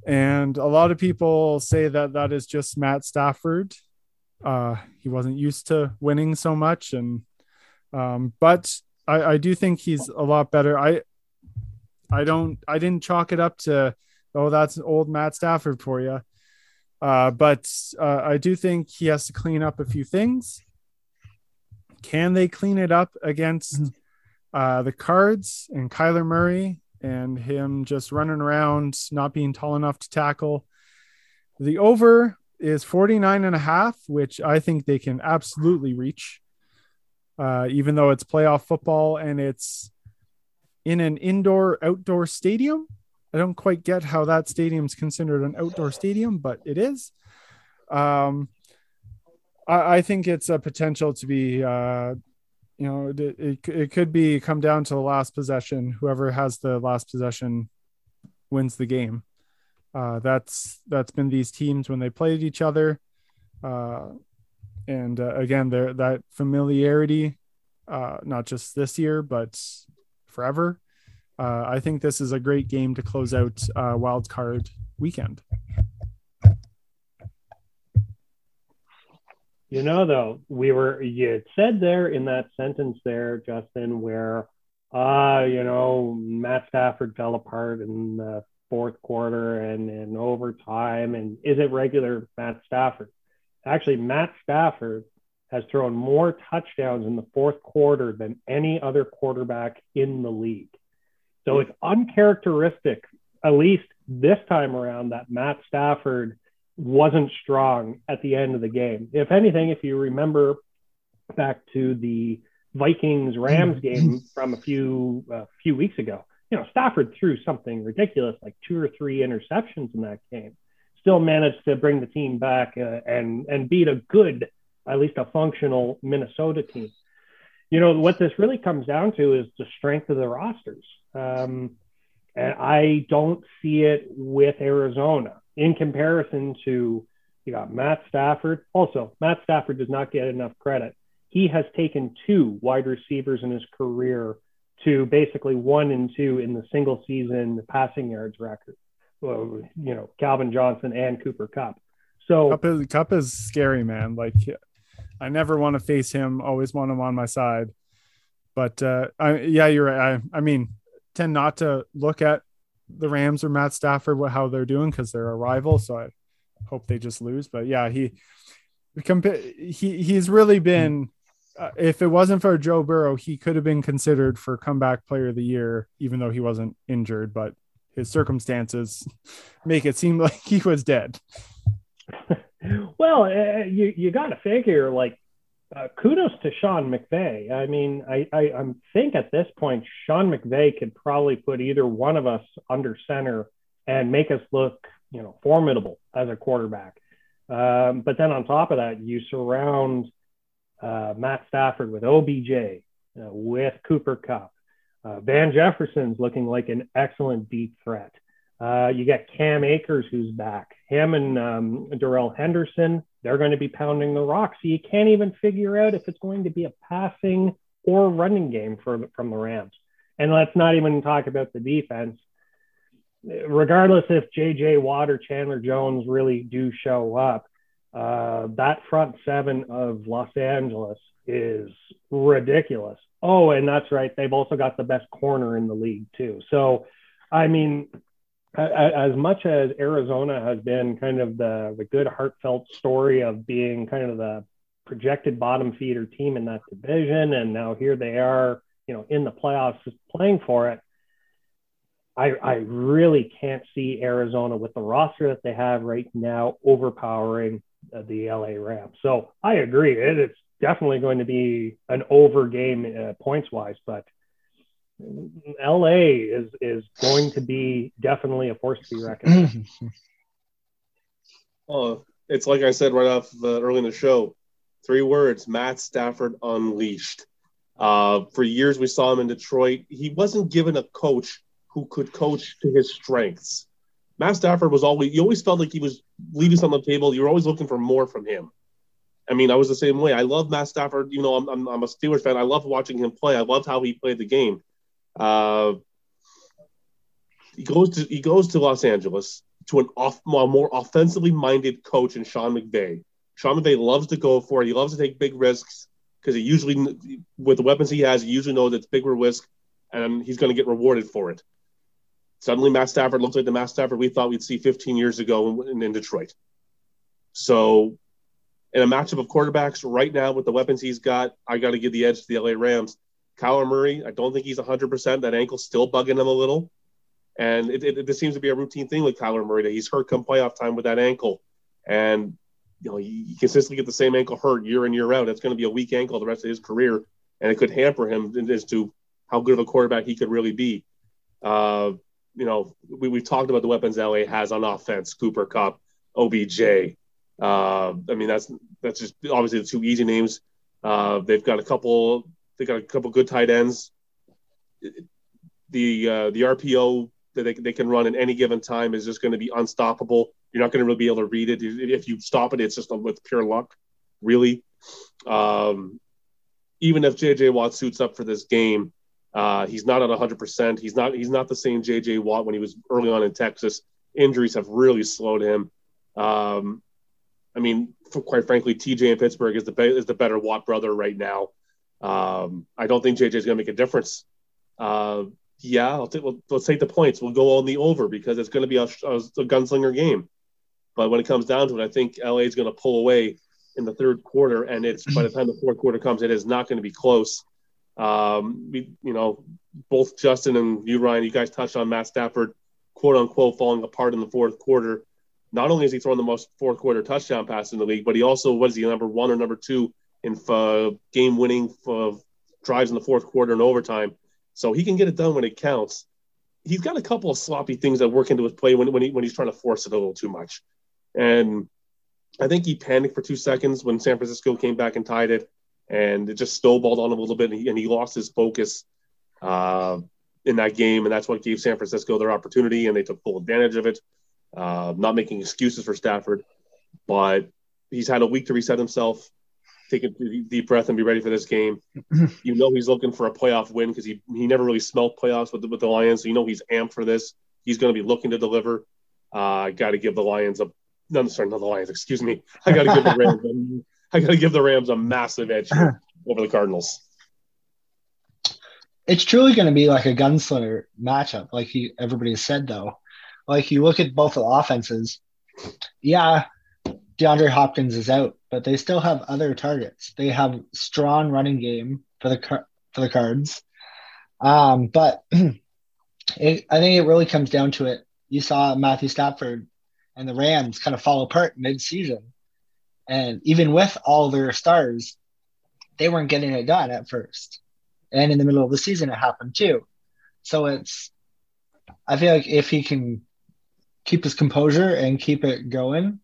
And a lot of people say that that is just Matt Stafford. Uh, he wasn't used to winning so much, and um, but I, I do think he's a lot better. I I don't I didn't chalk it up to oh that's old Matt Stafford for you. Uh, but uh, I do think he has to clean up a few things. Can they clean it up against uh, the Cards and Kyler Murray and him just running around, not being tall enough to tackle? The over is 49 and a half, which I think they can absolutely reach, uh, even though it's playoff football and it's in an indoor outdoor stadium. I don't quite get how that stadium's considered an outdoor stadium, but it is. Um, I, I think it's a potential to be, uh, you know, it, it, it could be come down to the last possession. Whoever has the last possession wins the game. Uh, that's that's been these teams when they played each other, uh, and uh, again, there that familiarity, uh, not just this year but forever. Uh, I think this is a great game to close out uh, wild card weekend. You know, though, we were, you said there in that sentence there, Justin, where uh, you know, Matt Stafford fell apart in the fourth quarter and in overtime. And is it regular Matt Stafford? Actually, Matt Stafford has thrown more touchdowns in the fourth quarter than any other quarterback in the league. So it's uncharacteristic, at least this time around, that Matt Stafford wasn't strong at the end of the game. If anything, if you remember back to the Vikings Rams game from a few uh, few weeks ago, you know Stafford threw something ridiculous like two or three interceptions in that game. Still managed to bring the team back uh, and and beat a good, at least a functional Minnesota team. You know what this really comes down to is the strength of the rosters. Um, and I don't see it with Arizona in comparison to you got Matt Stafford. Also, Matt Stafford does not get enough credit. He has taken two wide receivers in his career to basically one and two in the single season passing yards record. Well, you know, Calvin Johnson and Cooper Kupp. So Kupp is, Kupp is scary, man. Like I never want to face him. Always want him on my side. But uh, I, yeah, you're right. I, I mean, tend not to look at the Rams or Matt Stafford what how they're doing because they're a rival. So I hope they just lose. But yeah, he he he's really been. Uh, if it wasn't for Joe Burrow, he could have been considered for comeback player of the year, even though he wasn't injured. But his circumstances make it seem like he was dead. well, uh, you you got to figure like uh, kudos to Sean McVay. I mean, I, I, I think at this point, Sean McVay could probably put either one of us under center and make us look, you know, formidable as a quarterback. Um, but then on top of that, you surround uh, Matt Stafford with OBJ, uh, with Cooper Kupp. Uh, Van Jefferson's looking like an excellent deep threat. Uh, you got Cam Akers, who's back. Him and um, Darrell Henderson, they're going to be pounding the rock. So you can't even figure out if it's going to be a passing or running game for, from the Rams. And let's not even talk about the defense. Regardless if JJ Watt or Chandler Jones really do show up, uh, that front seven of Los Angeles is ridiculous. Oh, and that's right. They've also got the best corner in the league, too. So, I mean, as much as Arizona has been kind of the, the good heartfelt story of being kind of the projected bottom feeder team in that division, and now here they are, you know, in the playoffs playing for it. I, I really can't see Arizona with the roster that they have right now overpowering the LA Rams. So I agree. It, it's definitely going to be an over game uh, points wise, but LA is is going to be definitely a force to be reckoned with. Oh, it's like I said right off the, early in the show. Three words: Matt Stafford unleashed. Uh, for years, we saw him in Detroit. He wasn't given a coach who could coach to his strengths. Matt Stafford was always. You always felt like he was leaving something on the table. You were always looking for more from him. I mean, I was the same way. I love Matt Stafford. You know, I'm, I'm, I'm a Steelers fan. I love watching him play. I loved how he played the game. Uh, he goes to he goes to Los Angeles to an off, more offensively minded coach in Sean McVay. Sean McVay loves to go for it. He loves to take big risks because he usually, with the weapons he has, he usually knows it's bigger risk, and he's going to get rewarded for it. Suddenly, Matt Stafford looks like the Matt Stafford we thought we'd see 15 years ago in, in Detroit. So, in a matchup of quarterbacks right now with the weapons he's got, I got to give the edge to the LA Rams. Kyler Murray, I don't think he's 100%. That ankle's still bugging him a little. And it, it, it seems to be a routine thing with Kyler Murray that he's hurt come playoff time with that ankle. And, you know, you, consistently get the same ankle hurt year in, year out. It's going to be a weak ankle the rest of his career. And it could hamper him as to how good of a quarterback he could really be. Uh, you know, we, we've talked about the weapons LA has on offense Cooper Kupp, OBJ. Uh, I mean, that's that's just obviously the two easy names. Uh, they've got a couple they got a couple good tight ends. The uh, the RPO that they, they can run at any given time is just going to be unstoppable. You're not going to really be able to read it. If you stop it, it's just with pure luck, really. Um, even if JJ Watt suits up for this game, uh, he's not at 100%. He's not he's not the same JJ Watt when he was early on in Texas. Injuries have really slowed him. Um, I mean, quite frankly, TJ in Pittsburgh is the be- is the better Watt brother right now. Um, I don't think JJ is going to make a difference Uh, yeah, I'll take. Well, let's take the points. We'll go on the over because it's going to be a, a, a gunslinger game. But when it comes down to it, I think LA is going to pull away in the third quarter, and it's by the time the fourth quarter comes, it is not going to be close. Um, we, you know, both Justin and you, Ryan, you guys touched on Matt Stafford, quote unquote, falling apart in the fourth quarter. Not only is he throwing the most fourth quarter touchdown pass in the league, but he also was he number one or number two in uh, game winning drives in the fourth quarter and overtime. So he can get it done when it counts. He's got a couple of sloppy things that work into his play when, when, he, when he's trying to force it a little too much. And I think he panicked for two seconds when San Francisco came back and tied it, and it just snowballed on him a little bit, and he, and he lost his focus uh, in that game, and that's what gave San Francisco their opportunity, and they took full advantage of it. Uh, not making excuses for Stafford, but he's had a week to reset himself, take a deep breath, and be ready for this game. you know he's looking for a playoff win because he he never really smelled playoffs with the, with the Lions, so you know he's amped for this. He's going to be looking to deliver. Uh, I got to give the Lions a no, sorry, not the Lions. Excuse me. I got to give the Rams. A, I got to give the Rams a massive edge over the Cardinals. It's truly going to be like a gunslinger matchup, like he, everybody said. Though, like you look at both the offenses, yeah, DeAndre Hopkins is out, but they still have other targets. They have strong running game for the for the Cards. Um, but it, I think it really comes down to it. You saw Matthew Stafford and the Rams kind of fall apart mid-season. And even with all their stars, they weren't getting it done at first. And in the middle of the season, it happened too. So it's, I feel like if he can keep his composure and keep it going,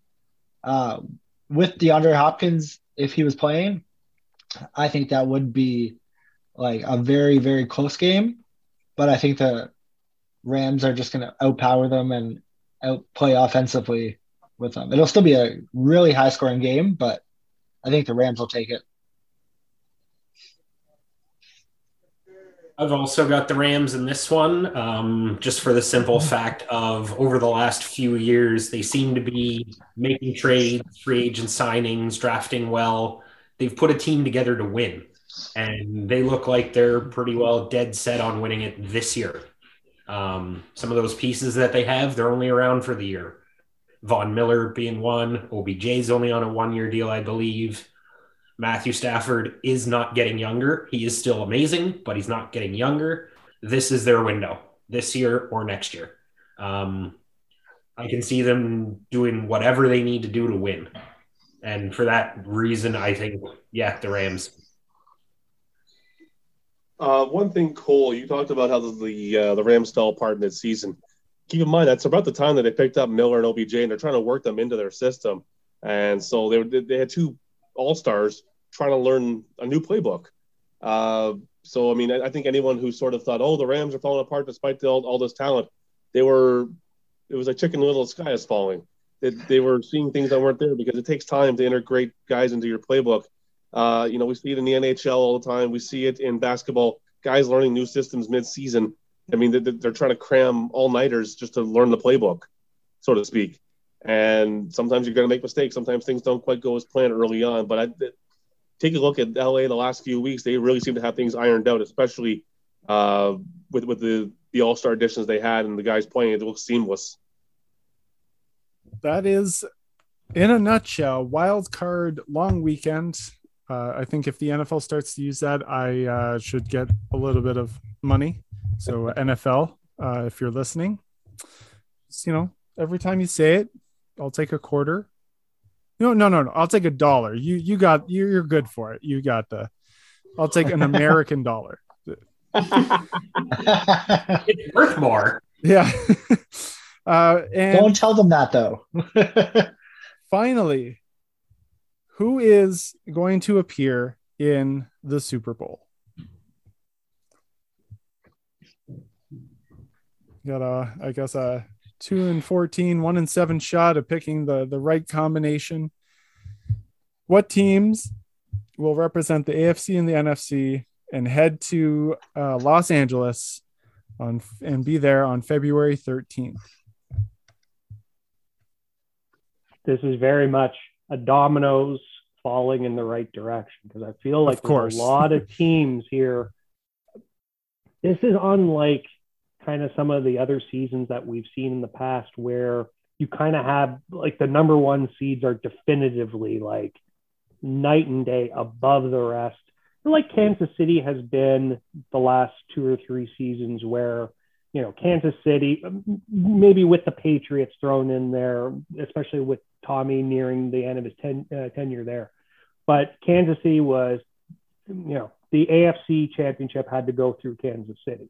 uh, with DeAndre Hopkins, if he was playing, I think that would be like a very, very close game. But I think the Rams are just going to outpower them and outplay offensively with them. It'll still be a really high scoring game, but I think the Rams will take it. I've also got the Rams in this one, um, just for the simple fact of over the last few years, they seem to be making trades, free agent signings, drafting well. They've put a team together to win, and they look like they're pretty well dead set on winning it this year. Um, some of those pieces that they have, they're only around for the year. Von Miller being one, OBJ's only on a one year deal, I believe. Matthew Stafford is not getting younger. He is still amazing, but he's not getting younger. This is their window this year or next year. Um, I can see them doing whatever they need to do to win. And for that reason, I think, yeah, the Rams. Uh, one thing, Cole, you talked about how the the, uh, the Rams fell apart mid-season. Keep in mind that's about the time that they picked up Miller and OBJ, and they're trying to work them into their system. And so they they had two all stars trying to learn a new playbook. Uh, so I mean, I, I, think anyone who sort of thought, oh, the Rams are falling apart despite the, all, all this talent, they were. It was like Chicken Little, sky is falling. They, they were seeing things that weren't there because it takes time to integrate guys into your playbook. Uh, you know, we see it in the NHL all the time. We see it in basketball. Guys learning new systems mid-season. I mean, they're, they're trying to cram all-nighters just to learn the playbook, so to speak. And sometimes you're going to make mistakes. Sometimes things don't quite go as planned early on. But I, take a look at LA the last few weeks. They really seem to have things ironed out, especially uh, with with the the All Star additions they had and the guys playing. It looks seamless. That is, in a nutshell, wild card long weekend uh, I think if the NFL starts to use that, I uh, should get a little bit of money. So NFL, uh, if you're listening, you know, every time you say it, I'll take a quarter. No, no, no, no. I'll take a dollar. You, you got, you're, you're good for it. You got the. I'll take an American dollar. it's worth more. Yeah. Uh, and Don't tell them that though. finally, who is going to appear in the Super Bowl? Got a, I guess a two and 14, one and seven shot of picking the, the right combination. What teams will represent the AFC and the NFC and head to uh, Los Angeles on and be there on February 13th? This is very much a dominoes falling in the right direction because I feel like there's a lot of teams here this is unlike kind of some of the other seasons that we've seen in the past where you kind of have like the number one seeds are definitively like night and day above the rest. Like Kansas City has been the last two or three seasons where, you know, Kansas City, maybe with the Patriots thrown in there, especially with Tommy nearing the end of his ten, uh, tenure there. But Kansas City was, you know, the AFC championship had to go through Kansas City.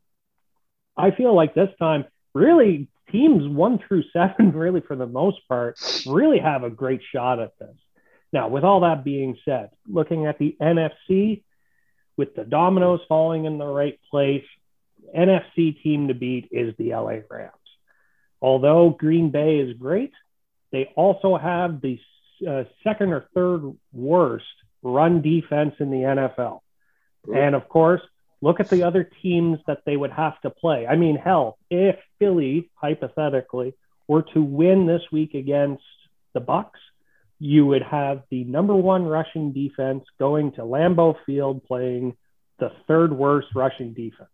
I feel like this time, really, teams one through seven, really for the most part, really have a great shot at this. Now, with all that being said, looking at the NFC, with the dominoes falling in the right place, NFC team to beat is the LA Rams. Although Green Bay is great, they also have the uh, second or third worst run defense in the NFL. And of course, look at the other teams that they would have to play. I mean, hell, if Philly hypothetically were to win this week against the Bucs, you would have the number one rushing defense going to Lambeau Field playing the third worst rushing defense.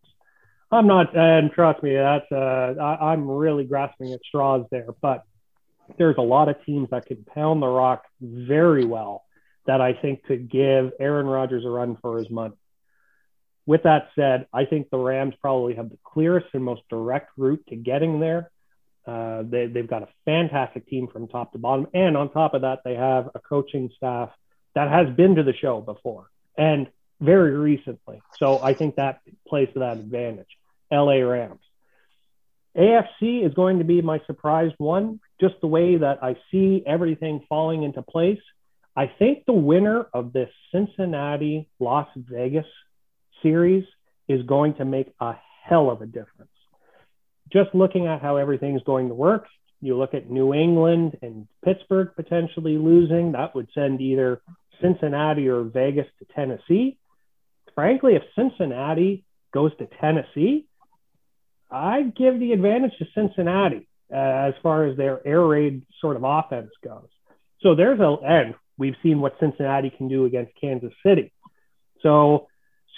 I'm not, and trust me, that's uh, I, I'm really grasping at straws there, but there's a lot of teams that could pound the rock very well that I think could give Aaron Rodgers a run for his money. With that said, I think the Rams probably have the clearest and most direct route to getting there. Uh, they, they've got a fantastic team from top to bottom. And on top of that, they have a coaching staff that has been to the show before and very recently. So I think that plays to that advantage. LA Rams. AFC is going to be my surprise one, just the way that I see everything falling into place. I think the winner of this Cincinnati Las Vegas series is going to make a hell of a difference. Just looking at how everything's going to work, you look at New England and Pittsburgh potentially losing, that would send either Cincinnati or Vegas to Tennessee. Frankly, if Cincinnati goes to Tennessee, I give the advantage to Cincinnati uh, as far as their air raid sort of offense goes. So there's a, and we've seen what Cincinnati can do against Kansas City. So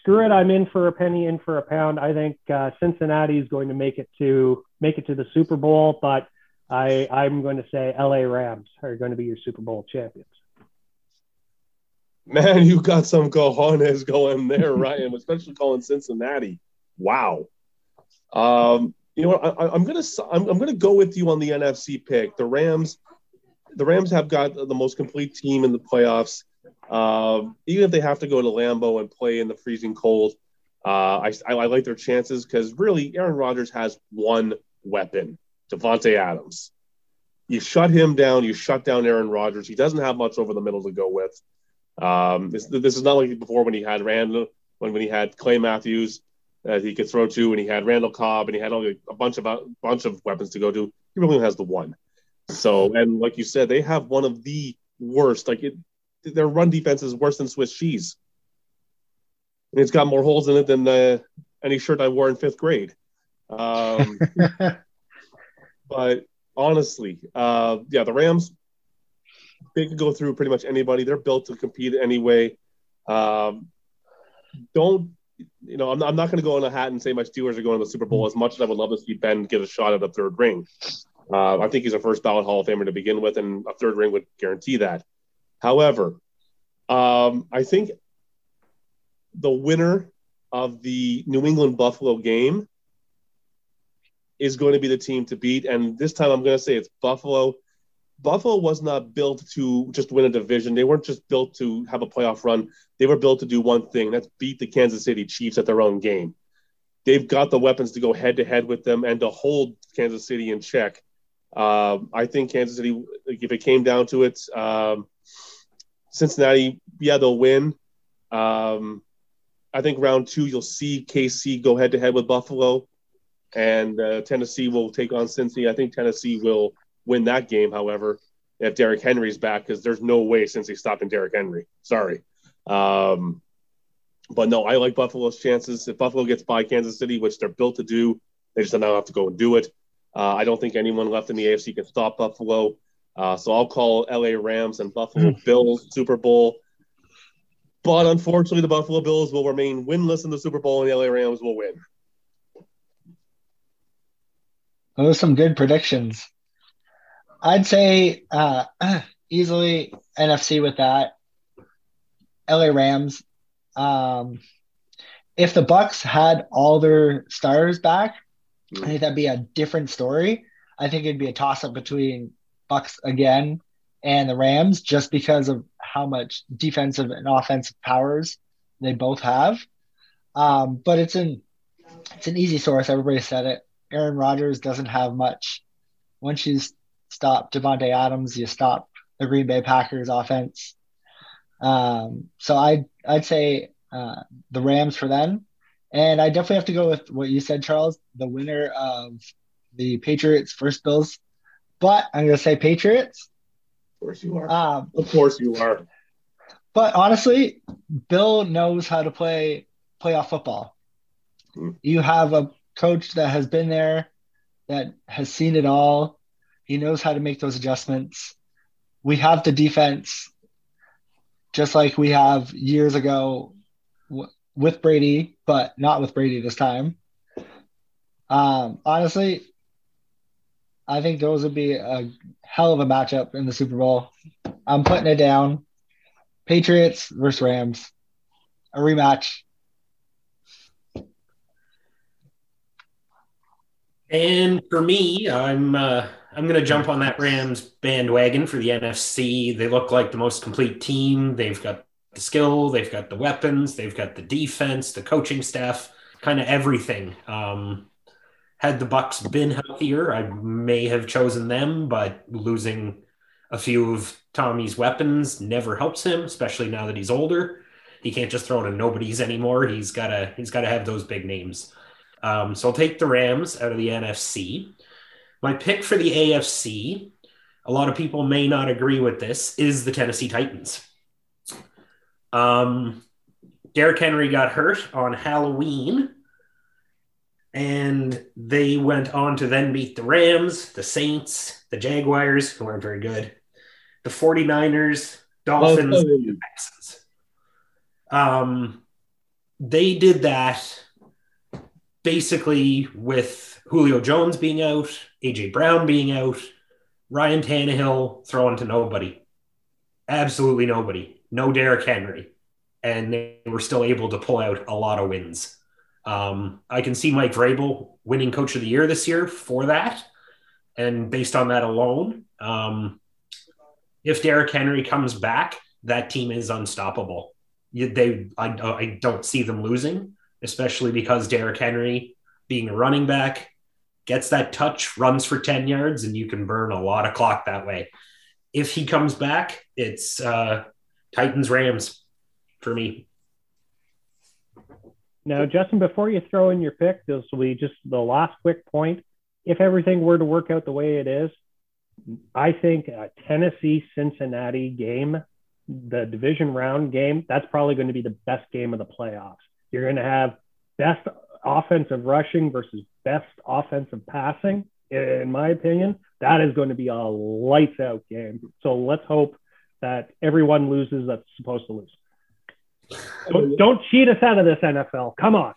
screw it, I'm in for a penny, in for a pound. I think uh, Cincinnati is going to make it to make it to the Super Bowl, but I, I'm going to say LA Rams are going to be your Super Bowl champions. Man, you got some cojones going there, Ryan, especially calling Cincinnati. Wow. Um, you know? I, am gonna I'm, I'm, gonna go with you on the NFC pick. The Rams, the Rams have got the most complete team in the playoffs. Uh, even if they have to go to Lambeau and play in the freezing cold, uh, I, I, I like their chances because really Aaron Rodgers has one weapon, Davante Adams. You shut him down, you shut down Aaron Rodgers. He doesn't have much over the middle to go with. Um, this, this is not like before when he had Randall, when, when he had Clay Matthews that he could throw to, and he had Randall Cobb, and he had only a bunch of a bunch of weapons to go to. He really has the one. So, and like you said, they have one of the worst. Like it, their run defense is worse than Swiss cheese. And it's got more holes in it than uh, any shirt I wore in fifth grade. Um, but honestly, uh, yeah, the Rams, they can go through pretty much anybody. They're built to compete anyway. Um, don't you know, I'm not, I'm not going to go in a hat and say my Steelers are going to the Super Bowl as much as I would love to see Ben get a shot at a third ring. Uh, I think he's a first ballot Hall of Famer to begin with, and a third ring would guarantee that. However, um, I think the winner of the New England Buffalo game is going to be the team to beat. And this time I'm going to say it's Buffalo Buffalo was not built to just win a division. They weren't just built to have a playoff run. They were built to do one thing that's beat the Kansas City Chiefs at their own game. They've got the weapons to go head to head with them and to hold Kansas City in check. Uh, I think Kansas City, if it came down to it, um, Cincinnati, yeah, they'll win. Um, I think round two, you'll see KC go head to head with Buffalo, and uh, Tennessee will take on Cincy. I think Tennessee will win that game, however, if Derrick Henry's back, because there's no way Cincy stopping Derrick Henry. Sorry. Um, but no, I like Buffalo's chances. If Buffalo gets by Kansas City, which they're built to do, they just now have to go and do it. Uh, I don't think anyone left in the AFC can stop Buffalo. Uh, so I'll call LA Rams and Buffalo mm. Bills Super Bowl. But unfortunately, the Buffalo Bills will remain winless in the Super Bowl, and the LA Rams will win. Those are some good predictions. I'd say uh, easily NFC with that. LA Rams. Um, if the Bucs had all their stars back, I think that'd be a different story. I think it'd be a toss up between Bucs again and the Rams just because of how much defensive and offensive powers they both have. Um, but it's an it's an easy source. Everybody said it. Aaron Rodgers doesn't have much. Once you stop Davante Adams, you stop the Green Bay Packers offense. Um, so I I'd say uh, the Rams for them, and I definitely have to go with what you said, Charles. The winner of the Patriots first Bills, but I'm going to say Patriots. Of course you are. Um, of course you are. But honestly, Bill knows how to play playoff football. Hmm. You have a coach that has been there, that has seen it all. He knows how to make those adjustments. We have the defense, just like we have years ago w- with Brady, but not with Brady this time. Um, honestly, I think those would be a hell of a matchup in the Super Bowl. I'm putting it down. Patriots versus Rams, a rematch. And for me, I'm uh, I'm going to jump on that Rams bandwagon for the NFC. They look like the most complete team. They've got the skill, they've got the weapons, they've got the defense, the coaching staff, kind of everything. Um, had the Bucs been healthier, I may have chosen them, but losing a few of Tommy's weapons never helps him, especially now that he's older. He can't just throw to nobodies anymore. He's gotta he's gotta have those big names. Um, so I'll take the Rams out of the NFC. My pick for the AFC, a lot of people may not agree with this, is the Tennessee Titans. Um, Derrick Henry got hurt on Halloween, and they went on to then beat the Rams, the Saints, the Jaguars, who weren't very good, the 49ers, Dolphins, and Texans. Um, they did that basically with Julio Jones being out, AJ Brown being out, Ryan Tannehill throwing to nobody, absolutely nobody, no Derrick Henry, and they were still able to pull out a lot of wins. Um, I can see Mike Vrabel winning Coach of the Year this year for that, and based on that alone, um, if Derrick Henry comes back, that team is unstoppable. They, I, I don't see them losing especially because Derrick Henry, being a running back, gets that touch, runs for 10 yards, and you can burn a lot of clock that way. If he comes back, it's uh, Titans Rams for me. Now, Justin, before you throw in your pick, this will be just the last quick point. If everything were to work out the way it is, I think a Tennessee Cincinnati game, the division round game, that's probably going to be the best game of the playoffs. You're going to have best offensive rushing versus best offensive passing. In my opinion, that is going to be a lights out game. So let's hope that everyone loses that's supposed to lose. Don't, don't cheat us out of this NFL. Come on.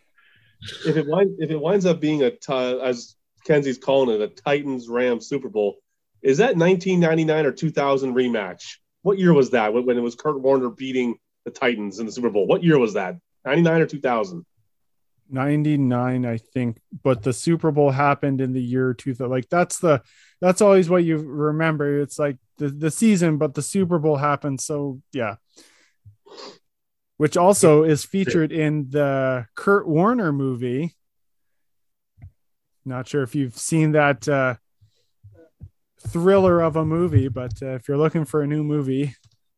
If it winds, if it winds up being a t- as Kenzie's calling it a Titans Rams Super Bowl, is that 1999 or 2000 rematch? What year was that when, when it was Kurt Warner beating the Titans in the Super Bowl? What year was that? 99 or 2000? 99 i think but the super bowl happened in the year 2000 like that's the that's always what you remember it's like the, the season but the super bowl happened so yeah which also is featured in the kurt warner movie. Not sure if you've seen that uh thriller of a movie but uh, if you're looking for a new movie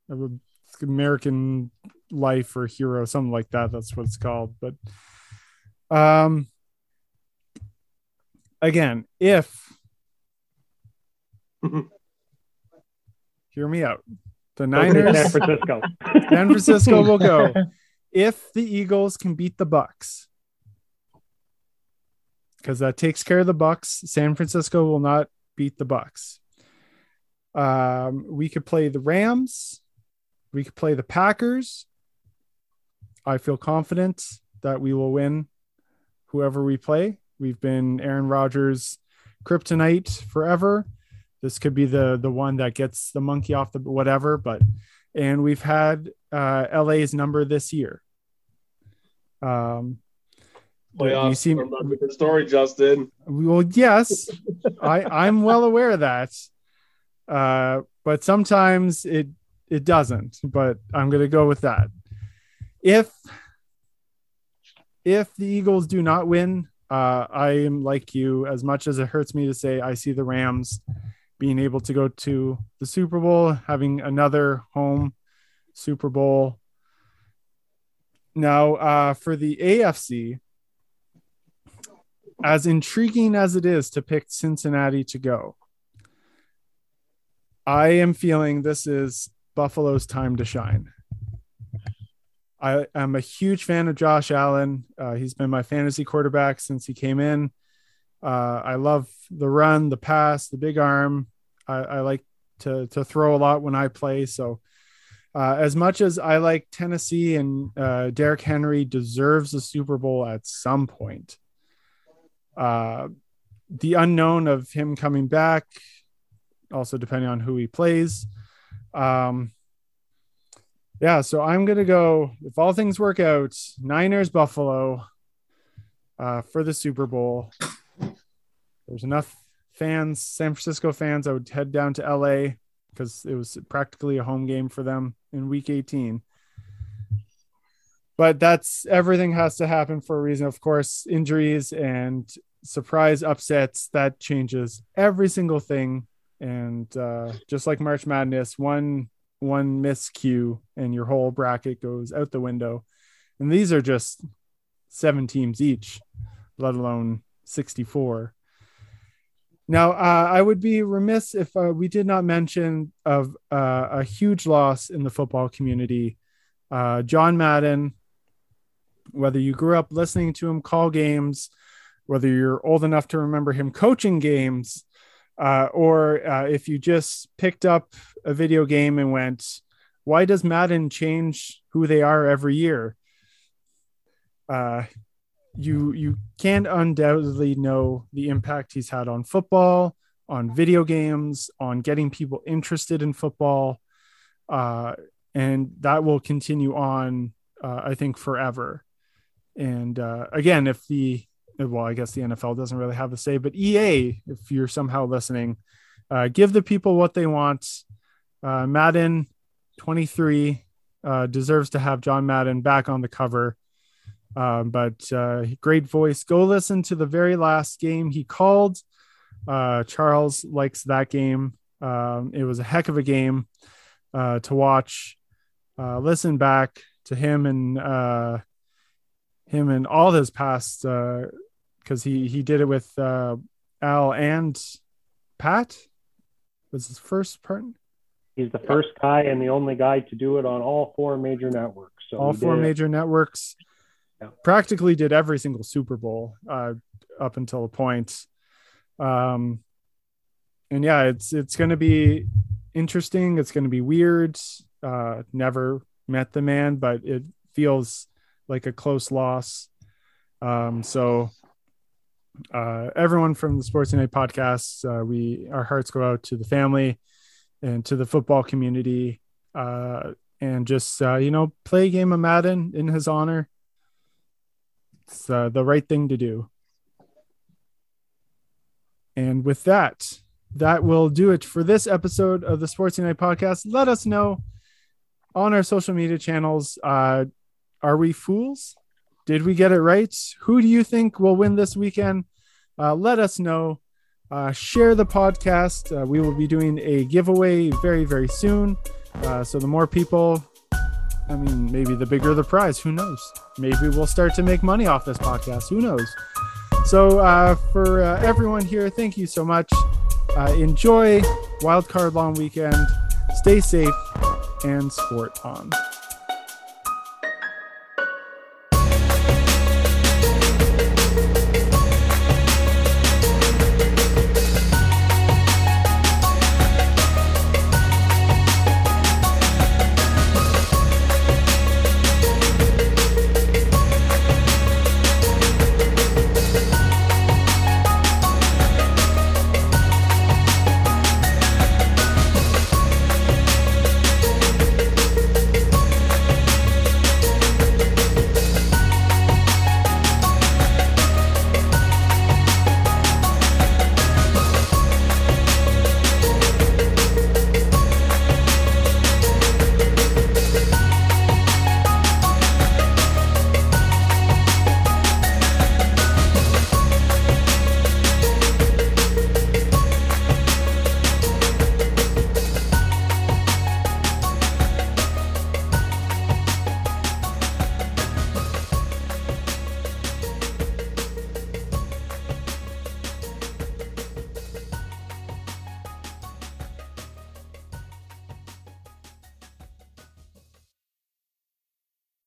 of an american life or hero something like that that's what it's called. But um again if hear me out the niners San Francisco. san francisco will go if the eagles can beat the bucs because that takes care of the bucs san francisco will not beat the bucs um we could play the rams we could play the packers I feel confident that we will win whoever we play. We've been Aaron Rodgers kryptonite forever. This could be the the one that gets the monkey off the whatever, but and we've had uh, LA's number this year. Um, Playoffs you seem- are not different story, Justin. well, yes, I I'm well aware of that. Uh, but sometimes it it doesn't. But I'm gonna go with that. If if the Eagles do not win, uh, I am like you. As much as it hurts me to say, I see the Rams being able to go to the Super Bowl, having another home Super Bowl. Now, uh, for the AFC, as intriguing as it is to pick Cincinnati to go, I am feeling this is Buffalo's time to shine. I am a huge fan of Josh Allen. Uh, he's been my fantasy quarterback since he came in. Uh, I love the run, the pass, the big arm. I, I like to to throw a lot when I play. So, uh, as much as I like Tennessee and uh, Derrick Henry deserves a Super Bowl at some point, uh, the unknown of him coming back, also depending on who he plays. Um, yeah, so I'm gonna go if all things work out, Niners Buffalo uh, for the Super Bowl. There's enough fans, San Francisco fans. I would head down to LA because it was practically a home game for them in Week 18. But that's everything has to happen for a reason. Of course, injuries and surprise upsets that changes every single thing. And uh, just like March Madness, one one miscue and your whole bracket goes out the window. And these are just seven teams each, let alone 64. Now, uh, I would be remiss if uh, we did not mention of uh, a huge loss in the football community. Uh, John Madden, whether you grew up listening to him call games, whether you're old enough to remember him coaching games, uh, or uh, if you just picked up a video game and went, why does Madden change who they are every year? You you can't undoubtedly know the impact he's had on football, on video games, on getting people interested in football, uh, and that will continue on, uh, I think, forever. And uh, again, if the well, I guess the NFL doesn't really have a say, but EA, if you're somehow listening, uh, give the people what they want. Uh, Madden 23 uh, deserves to have John Madden back on the cover. Um, but uh, great voice. Go listen to the very last game he called. Uh, Charles likes that game. Um, it was a heck of a game uh, to watch. Uh, listen back to him and uh, him and all his past because he he did it with uh, Al and Pat. Was his first part? He's the first guy and the only guy to do it on all four major networks. So all four major networks. Yeah. Practically did every single Super Bowl uh, up until a point. Um, and yeah, it's it's going to be interesting. It's going to be weird. Uh, never met the man, but it feels like a close loss. Um, so uh, everyone from the Sports Night podcast, uh, we our hearts go out to the family and to the football community, uh, and just uh, you know play a game of Madden in his honor. It's uh, the right thing to do. And with that, that will do it for this episode of the Sports Night podcast. Let us know on our social media channels. Uh, are we fools? Did we get it right? Who do you think will win this weekend? Uh, let us know. Uh, share the podcast. Uh, we will be doing a giveaway very, very soon. Uh, so the more people, I mean, maybe the bigger the prize. Who knows? Maybe we'll start to make money off this podcast. Who knows? So uh, for uh, everyone here, thank you so much. Uh, enjoy Wildcard Long Weekend. Stay safe and sport on.